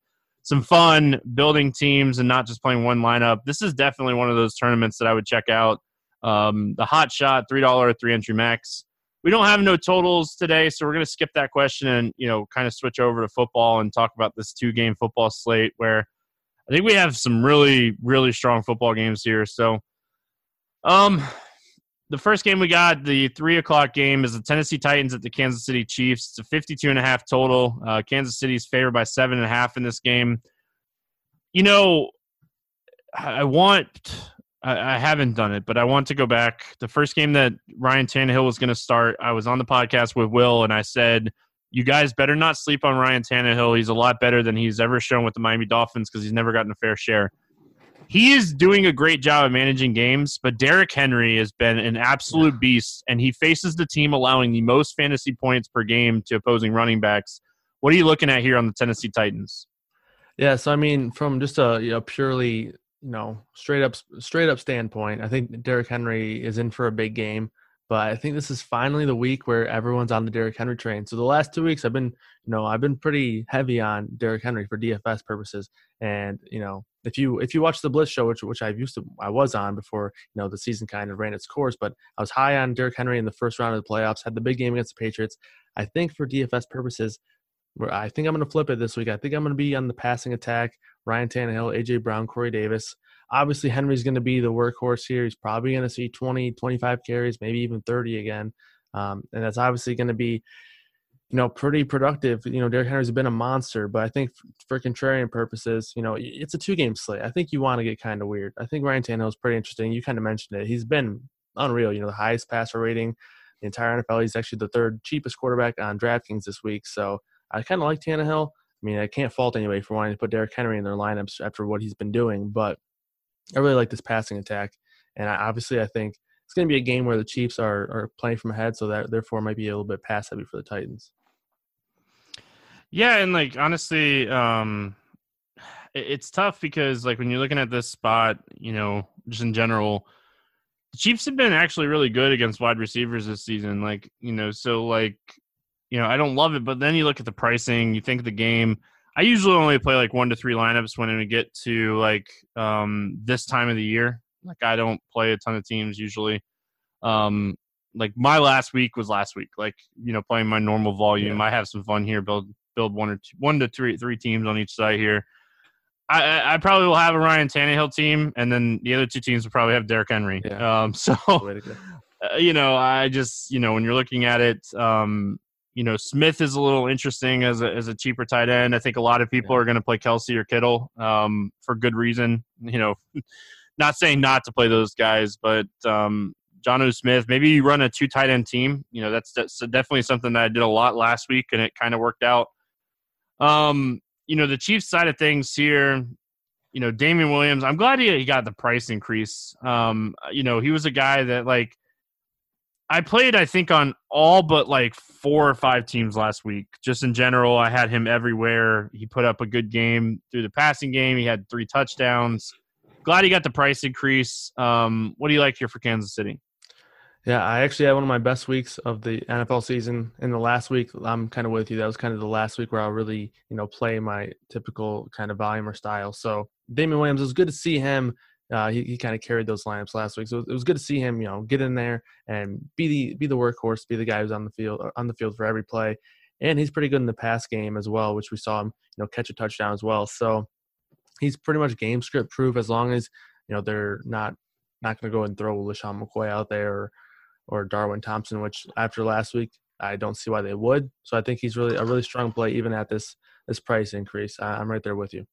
some fun building teams and not just playing one lineup. This is definitely one of those tournaments that I would check out. Um, the hot shot, three dollar three entry max. We don't have no totals today, so we're going to skip that question and you know kind of switch over to football and talk about this two game football slate where I think we have some really really strong football games here. So, um, the first game we got, the three o'clock game, is the Tennessee Titans at the Kansas City Chiefs. It's a 52 and a half total. Uh, Kansas City's favored by seven and a half in this game. You know, I want, I, I haven't done it, but I want to go back. The first game that Ryan Tannehill was going to start, I was on the podcast with Will, and I said, you guys better not sleep on Ryan Tannehill. He's a lot better than he's ever shown with the Miami Dolphins because he's never gotten a fair share. He is doing a great job of managing games, but Derrick Henry has been an absolute beast, and he faces the team allowing the most fantasy points per game to opposing running backs. What are you looking at here on the Tennessee Titans? Yeah, so I mean, from just a you know, purely you know straight up straight up standpoint, I think Derrick Henry is in for a big game. But I think this is finally the week where everyone's on the Derrick Henry train. So the last two weeks, I've been, you know, I've been pretty heavy on Derrick Henry for DFS purposes. And you know, if you if you watch the Blitz show, which which I used to I was on before, you know, the season kind of ran its course. But I was high on Derrick Henry in the first round of the playoffs. Had the big game against the Patriots. I think for DFS purposes, I think I'm going to flip it this week. I think I'm going to be on the passing attack. Ryan Tannehill, AJ Brown, Corey Davis. Obviously, Henry's going to be the workhorse here. He's probably going to see 20, 25 carries, maybe even 30 again. Um, and that's obviously going to be, you know, pretty productive. You know, Derrick Henry's been a monster, but I think for, contrarian purposes, you know, it's a two game slate. I think you want to get kind of weird. I think Ryan Tannehill is pretty interesting. You kind of mentioned it. He's been unreal. You know, the highest passer rating the entire NFL. He's actually the third cheapest quarterback on DraftKings this week. So I kind of like Tannehill. I mean, I can't fault anybody for wanting to put Derrick Henry in their lineups after what he's been doing, but I really like this passing attack. And I, obviously, I think it's going to be a game where the Chiefs are, are playing from ahead, so that therefore might be a little bit pass heavy for the Titans. Yeah, and like honestly, um, it, it's tough because like when you're looking at this spot, you know, just in general, the Chiefs have been actually really good against wide receivers this season. Like you know, so like you know, I don't love it, but then you look at the pricing, you think of the game. I usually only play like one to three lineups when we get to like um, this time of the year. Like I don't play a ton of teams usually. Um, like my last week was last week. Like you know, playing my normal volume. Yeah. I have some fun here. Build build one or two, one to three three teams on each side here. I, I probably will have a Ryan Tannehill team, and then the other two teams will probably have Derrick Henry. Yeah. Um, (laughs) so, uh, you know, I just you know when you're looking at it, um, you know, Smith is a little interesting as a, as a cheaper tight end. I think a lot of people yeah. are going to play Kelce or Kittle um, for good reason. You know, not saying not to play those guys, but um, Jonnu Smith, maybe you run a two tight end team. You know, that's, that's definitely something that I did a lot last week, and it kind of worked out. Um, you know, the Chiefs side of things here, you know, Damien Williams, I'm glad he, he got the price increase. Um, you know, he was a guy that like I played, I think, on all but like four or five teams last week. Just in general, I had him everywhere. He put up a good game through the passing game. He had three touchdowns. Glad he got the price increase. Um, what do you like here for Kansas City? Yeah, I actually had one of my best weeks of the NFL season. In the last week, I'm kind of with you. That was kind of the last week where I'll really, you know, play my typical kind of volume or style. So Damien Williams, it was good to see him uh, he, he kind of carried those lineups last week, so it was good to see him, you know, get in there and be the be the workhorse, be the guy who's on the field uh, on the field for every play. And he's pretty good in the pass game as well, which we saw him, you know, catch a touchdown as well. So he's pretty much game script proof as long as you know they're not not going to go and throw LeSean McCoy out there or, or Darwin Thompson, which after last week I don't see why they would. So I think he's really a really strong play even at this this price increase. I'm right there with you.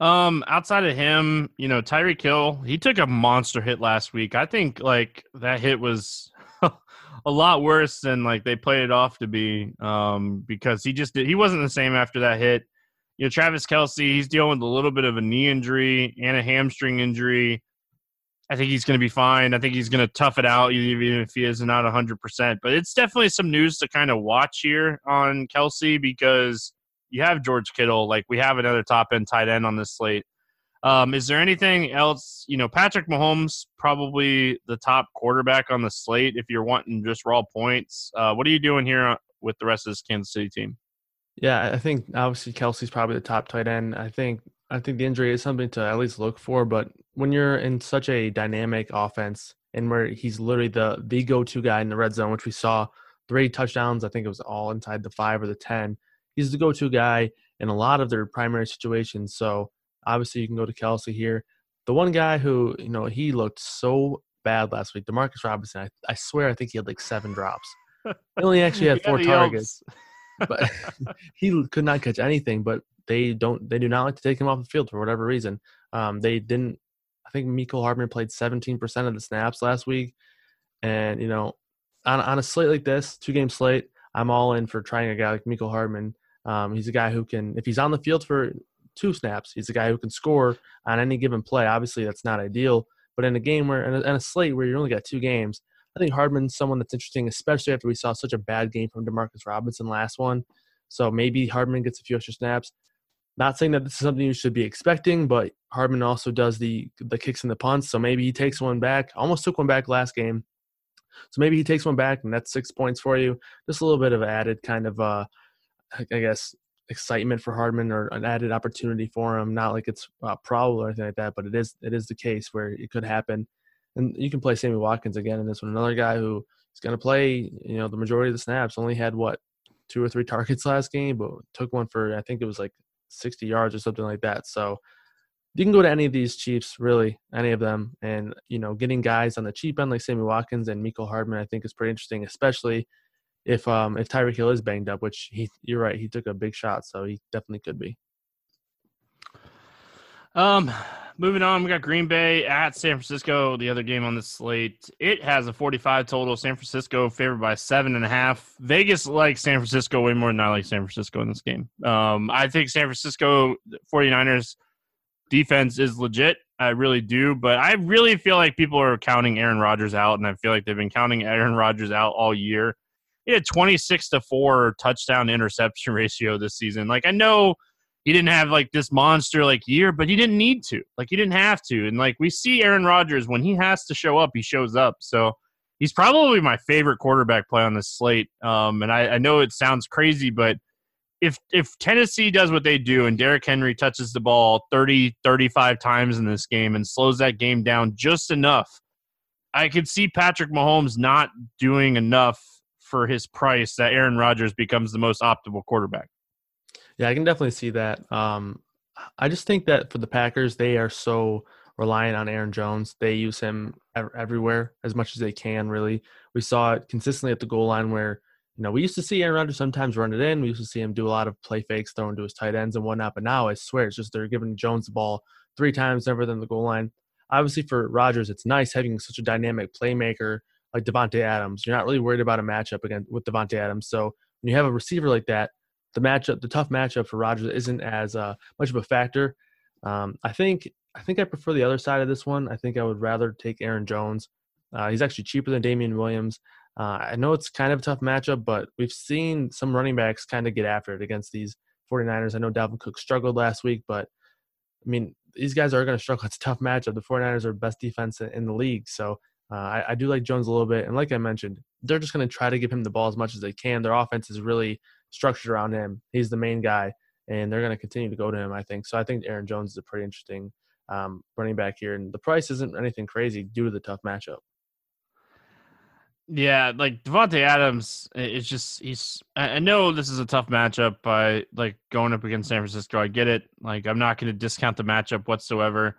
Um, outside of him, you know, Tyreek Hill, he took a monster hit last week. I think like that hit was (laughs) a lot worse than like they played it off to be. Um, because he just did, he wasn't the same after that hit. You know, Travis Kelce, he's dealing with a little bit of a knee injury and a hamstring injury. I think he's going to be fine. I think he's going to tough it out, even if he is not 100%. But it's definitely some news to kind of watch here on Kelce because you have George Kittle. Like we have another top end tight end on this slate. Um, is there anything else? You know, Patrick Mahomes probably the top quarterback on the slate. If you're wanting just raw points, uh, what are you doing here with the rest of this Kansas City team? Yeah, I think obviously Kelce's probably the top tight end. I think I think the injury is something to at least look for. But when you're in such a dynamic offense and where he's literally the the go to guy in the red zone, which we saw three touchdowns, I think it was all inside the five or the ten he's the go-to guy in a lot of their primary situations. So obviously you can go to Kelce here. The one guy who, you know, he looked so bad last week, Demarcus Robinson, I, I swear I think he had like seven drops. (laughs) He only actually had four targets. But (laughs) he could not catch anything, but they don't they do not like to take him off the field for whatever reason. Um, they didn't I think Mecole Hardman played 17% of the snaps last week. And, you know, on, on a slate like this, two game slate, I'm all in for trying a guy like Mecole Hardman. Um, he's a guy who can, if he's on the field for two snaps, he's a guy who can score on any given play. Obviously, that's not ideal, but in a game where, in a, in a slate where you only got two games, think Hardman's someone that's interesting, especially after we saw such a bad game from Demarcus Robinson last one. So maybe Hardman gets a few extra snaps. Not saying that this is something you should be expecting, but Hardman also does the the kicks and the punts. So maybe he takes one back. Almost took one back last game. So maybe he takes one back, and that's six points for you. Just a little bit of added kind of, uh, I guess, excitement for Hardman or an added opportunity for him. Not like it's uh, probable or anything like that, but it is it is the case where it could happen. And you can play Sammy Watkins again in this one. Another guy who is going to play, you know, the majority of the snaps. Only had what two or three (laughs) targets last game, but took one for I think it was like 60 yards or something like that. So you can go to any of these Chiefs, really, any of them, and you know, getting guys on the cheap end like Sammy Watkins and Mecole Hardman, I think is pretty interesting, especially if um if Tyreek Hill is banged up, which he you're right, he took a big shot, so he definitely could be. Um, moving on, we got Green Bay at San Francisco. The other game on the slate, it has a 45 total. San Francisco favored by seven and a half. Vegas likes San Francisco way more than I like San Francisco in this game. Um, I think San Francisco 49ers defense is legit. I really do, but I really feel like people are counting Aaron Rodgers out, and I feel like they've been counting Aaron Rodgers out all year. He had 26 to four touchdown interception (laughs) ratio this season. Like I know he didn't have like this monster like year, but he didn't need to. Like he didn't have to. And like we see Aaron Rodgers when he has to show up, he shows up. So he's probably my favorite quarterback play on this slate. Um, and I, I know it sounds crazy, but if if Tennessee does what they do and Derrick Henry touches the ball 30, 35 times in this game and slows that game down just enough, I could see Patrick Mahomes not doing enough for his price that Aaron Rodgers becomes the most optimal quarterback. Yeah, I can definitely see that. Um, I just think that for the Packers, they are so reliant on Aaron Jones. They use him everywhere as much as they can. Really, we saw it consistently at the goal line where you know we used to see Aaron Rodgers sometimes run it in. We used to see him do a lot of play fakes, throwing to his tight ends and whatnot. But now I swear it's just they're giving Jones the ball three times never than the goal line. Obviously, for Rodgers, it's nice having such a dynamic playmaker like Davante Adams. You're not really worried about a matchup again with Davante Adams. So when you have a receiver like that, the matchup, the tough matchup for Rodgers isn't as uh, much of a factor. Um, I think I think I prefer the other side of this one. I think I would rather take Aaron Jones. Uh, he's actually cheaper than Damien Williams. Uh, I know it's kind of a tough matchup, but we've seen some running backs kind of get after it against these 49ers. I know Dalvin Cook struggled last week, but I mean, these guys are going to struggle. It's a tough matchup. The 49ers are best defense in the league. So uh, I, I, do like Jones a little bit. And like I mentioned, they're just going to try to give him the ball as much as they can. Their offense is really structured around him. He's the main guy, and they're going to continue to go to him. I think so. I think Aaron Jones is a pretty interesting um, running back here, and the price isn't anything crazy due to the tough matchup. Yeah, like Davante Adams, it's just he's. I know this is a tough matchup by like going up against San Francisco. I get it. Like I'm not going to discount the matchup whatsoever.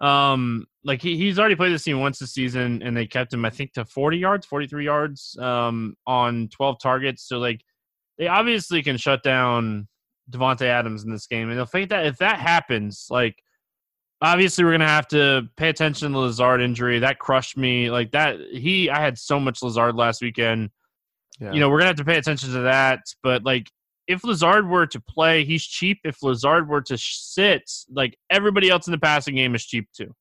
Um, like he, he's already played this team once this season, and they kept him, I think, to 40 yards, 43 yards, um, on 12 targets. So like they obviously can shut down Davante Adams in this game, and if that if that happens, like obviously we're gonna have to pay attention to the Lazard injury. That crushed me. Like that, he I had so much Lazard last weekend. Yeah. You know, we're gonna have to pay attention to that. But like, if Lazard were to play, he's cheap. If Lazard were to sit, like everybody else in the passing game is cheap too.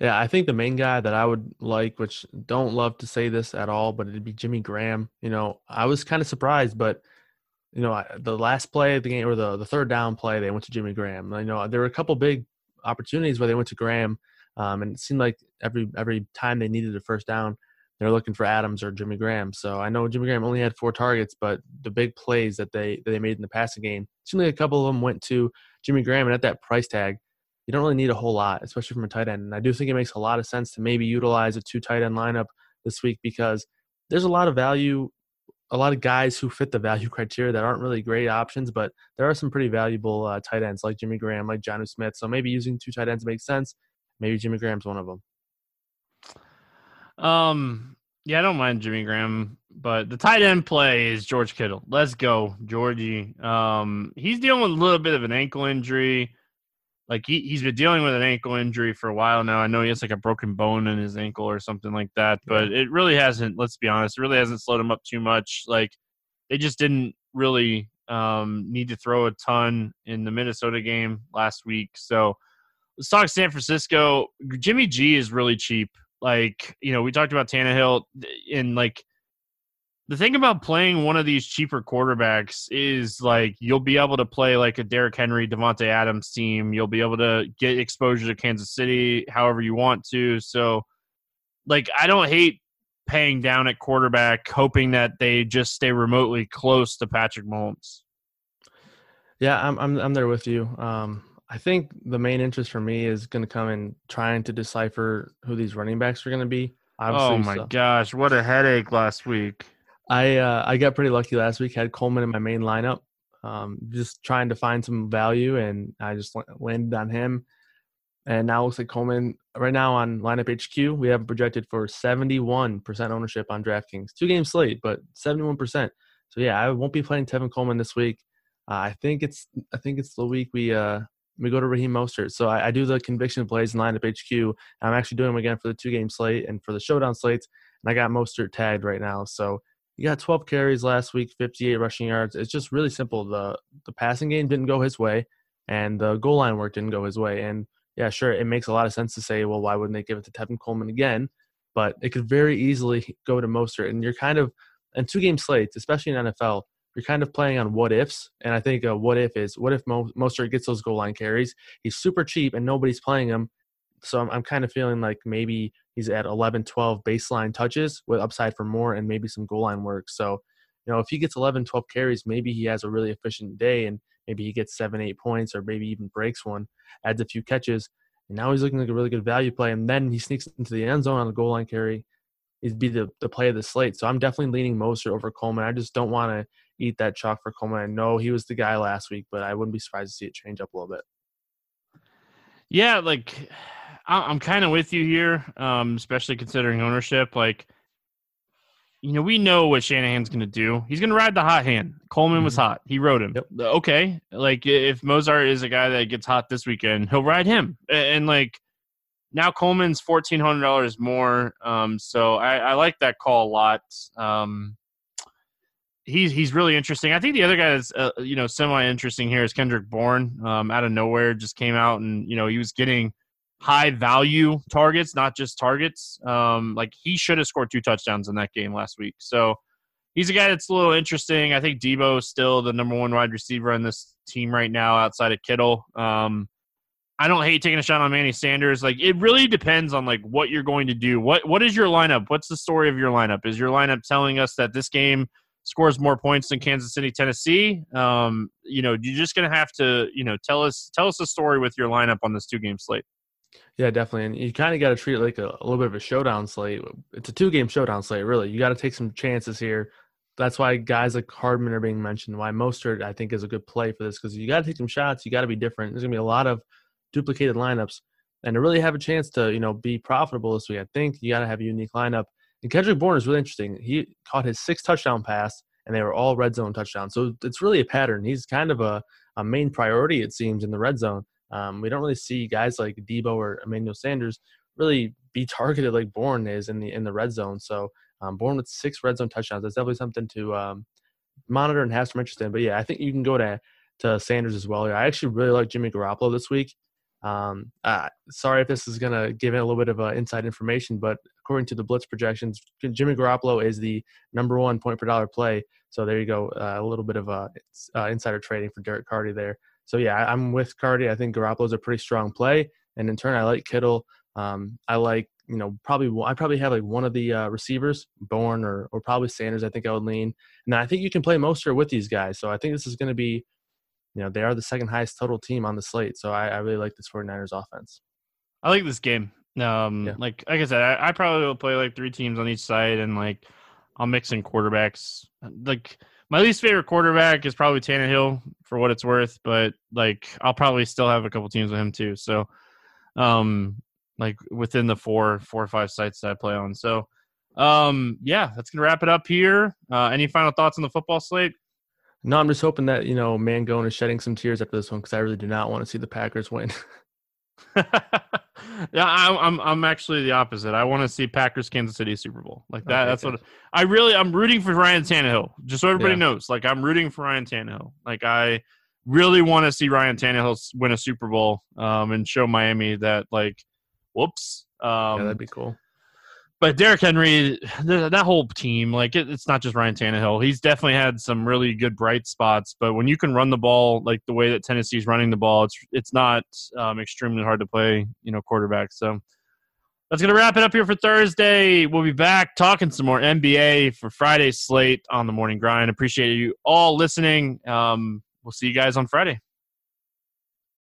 Yeah, I think the main guy that I would like, which don't love to say this at all, but it'd be Jimmy Graham. You know, I was kind of surprised, but you know, the last play of the game or the, the third down play, they went to Jimmy Graham. You know, there were a couple big opportunities where they went to Graham, um, and it seemed like every every time they needed a first down, they're looking for Adams or Jimmy Graham. So I know Jimmy Graham only had four targets, but the big plays that they that they made in the passing game, seemed like a couple of them went to Jimmy Graham. And at that price tag, you don't really need a whole lot, especially from a tight end. And I do think it makes a lot of sense to maybe utilize a two tight end lineup this week because there's a lot of value a lot of guys who fit the value (laughs) criteria that aren't really great options, but there are some pretty valuable uh, tight ends like Jimmy Graham, like Jonnu Smith. So maybe using two tight ends makes sense. Maybe Jimmy Graham's one of them. Um, yeah, I don't mind Jimmy Graham, but the tight end play is George Kittle. Let's go, Georgie. Um, he's dealing with a little bit of an ankle injury like he, he's been dealing with an ankle injury for a while now. I know he has like a broken bone in his ankle or something like that, but it really hasn't, let's be honest, it really hasn't slowed him up too much. Like they just didn't really um, need to throw a ton in the Minnesota game last week. So let's talk San Francisco. Jimmy G is really cheap. Like, you know, we talked about Tannehill and like the thing about playing one of these cheaper quarterbacks is like you'll be able to play like a Derrick Henry, Davante Adams team. You'll be able to get exposure to Kansas City however you want to. So, like, I don't hate paying down at quarterback, hoping that they just stay remotely close to Patrick Mahomes. Yeah, I'm I'm I'm there with you. Um, I think the main interest for me is going to come in trying to decipher who these running backs are going to be. Obviously, oh my so. gosh, what a headache last week! I uh, I got pretty lucky last week. Had Coleman in my main lineup, um, just trying to find some value, and I just landed on him. And now looks like Coleman right now on lineup HQ. We have projected for 71% ownership on DraftKings. Two game slate, but 71%. So yeah, I won't be playing Tevin Coleman this week. Uh, I think it's I think it's the week we uh we go to Raheem Mostert. So I, I do the conviction plays in lineup HQ. I'm actually doing them again for the two game slate and for the showdown slates. And I got Mostert tagged right now. So he got 12 carries last week, 58 rushing yards. It's just really simple. The the passing game didn't go his way, and the goal line work didn't go his way. And yeah, sure, it makes a lot of sense to say, well, why wouldn't they give it to Tevin Coleman again? But it could very easily go to Mostert, and you're kind of and two game slates, especially in NFL, you're kind of playing on what ifs. And I think a what if is what if Mo- Mostert gets those goal line carries? He's super cheap and nobody's playing him. So I'm, I'm kind of feeling like maybe he's at 11, 12 baseline touches with upside for more and maybe some goal line work. So, you know, if he gets 11, 12 carries, maybe he has a really efficient day and maybe he gets seven, eight points or maybe even breaks one, adds a few catches. And now he's looking like a really good value play. And then he sneaks into the end zone on the goal line carry. He'd be the, the play of the slate. So I'm definitely leaning Mostert over Coleman. I just don't want to eat that chalk for Coleman. I know he was the guy last week, but I wouldn't be surprised to see it change up a little bit. Yeah, like I'm kind of with you here, um, especially considering ownership. Like, you know, we know what Shanahan's going to do. He's going to ride the hot hand. Coleman mm-hmm. was hot. He rode him. Yep. Okay. Like, if Mostert is a guy that gets hot this weekend, he'll ride him. And, and like, now Coleman's $1,400 more. Um, so I, I, like that call a lot. Um, he's he's really interesting. I think the other guy that's uh, you know semi interesting here is Kendrick Bourne. Um, out of nowhere, just came out and you know he was getting high value targets, not just targets. Um, like he should have scored two touchdowns in that game last week. So he's a guy that's a little interesting. I think Deebo is still the number one wide receiver on this team right now, outside of Kittle. Um, I don't hate taking a shot on Manny Sanders. Like it really depends on like what you're going to do. What what is your lineup? What's the story of your lineup? Is your lineup telling us that this game scores more points than Kansas City, Tennessee. Um, you know, you're just gonna have to, you know, tell us tell us a story with your lineup on this two game slate. Yeah, definitely, and you kind of got to treat it like a, a, little bit of a showdown slate. It's a two game showdown slate, really. You got to take some chances here. That's why guys like Hardman are being mentioned. Why Mostert, I think, is a good play for this because you got to take some shots. You got to be different. There's gonna be a lot of duplicated lineups, and to really have a chance to, you know, be profitable this week, I think you got to have a unique lineup. And Kendrick Bourne is really interesting. He caught his sixth touchdown pass, and they were all red zone touchdowns. So it's really a pattern. He's kind of a, a main priority, it seems, in the red zone. Um, we don't really see guys like Deebo or Emmanuel Sanders really be targeted like Bourne is in the in the red zone. So um, Bourne with six red zone touchdowns. That's definitely something to um, monitor and have some interest in. But yeah, I think you can go to to Sanders as well. I actually really like Jimmy Garoppolo this week. Um, uh, sorry if this is going to give it a little bit of uh, inside information, but according to the Blitz projections, Jimmy Garoppolo is the number one point per dollar play. So there you go, uh, a little bit of uh, uh insider trading for Derek Carty there. So yeah, I'm with Carty. I think Garoppolo is a pretty strong play, and in turn, I like Kittle. Um, I like you know probably I probably have like one of the uh, receivers, Bourne or or probably Sanders. I think I would lean, and I think you can play Mostert with these guys. So I think this is going to be you know, they are the second highest total team on the slate. So I, I really like this 49ers offense. I like this game. Um, yeah. like, like I said, I, I, probably will play like three teams on each side and like I'll mix in quarterbacks. Like my least favorite quarterback is probably Tannehill for what it's worth, but like I'll probably still have a couple teams with him too. So, um, like within the four, four or five sites that I play on. So, um, yeah, that's gonna wrap it up here. Uh, any final thoughts on the football slate? No, I'm just hoping that you know Mangone is shedding some tears after this one because I really do not want to see the Packers win. (laughs) (laughs) Yeah, I'm, I'm I'm actually the opposite. I want to see Packers Kansas City Super Bowl like that. Okay, that's good. what I really I'm rooting for Ryan Tannehill. Just so everybody Yeah. knows, like I'm rooting for Ryan Tannehill. Like I really want to see Ryan Tannehill win a Super Bowl um, and show Miami that like, whoops. Um, yeah, that'd be cool. But Derrick Henry, that whole team, like it, it's not just Ryan Tannehill. He's definitely had some really good bright spots. But when you can run the ball like the way that Tennessee's running the ball, it's it's not um, extremely hard to play, you know, quarterback. So that's gonna wrap it up here for Thursday. We'll be back talking some more NBA for Friday's slate on the morning grind. Appreciate you all listening. Um, we'll see you guys on Friday.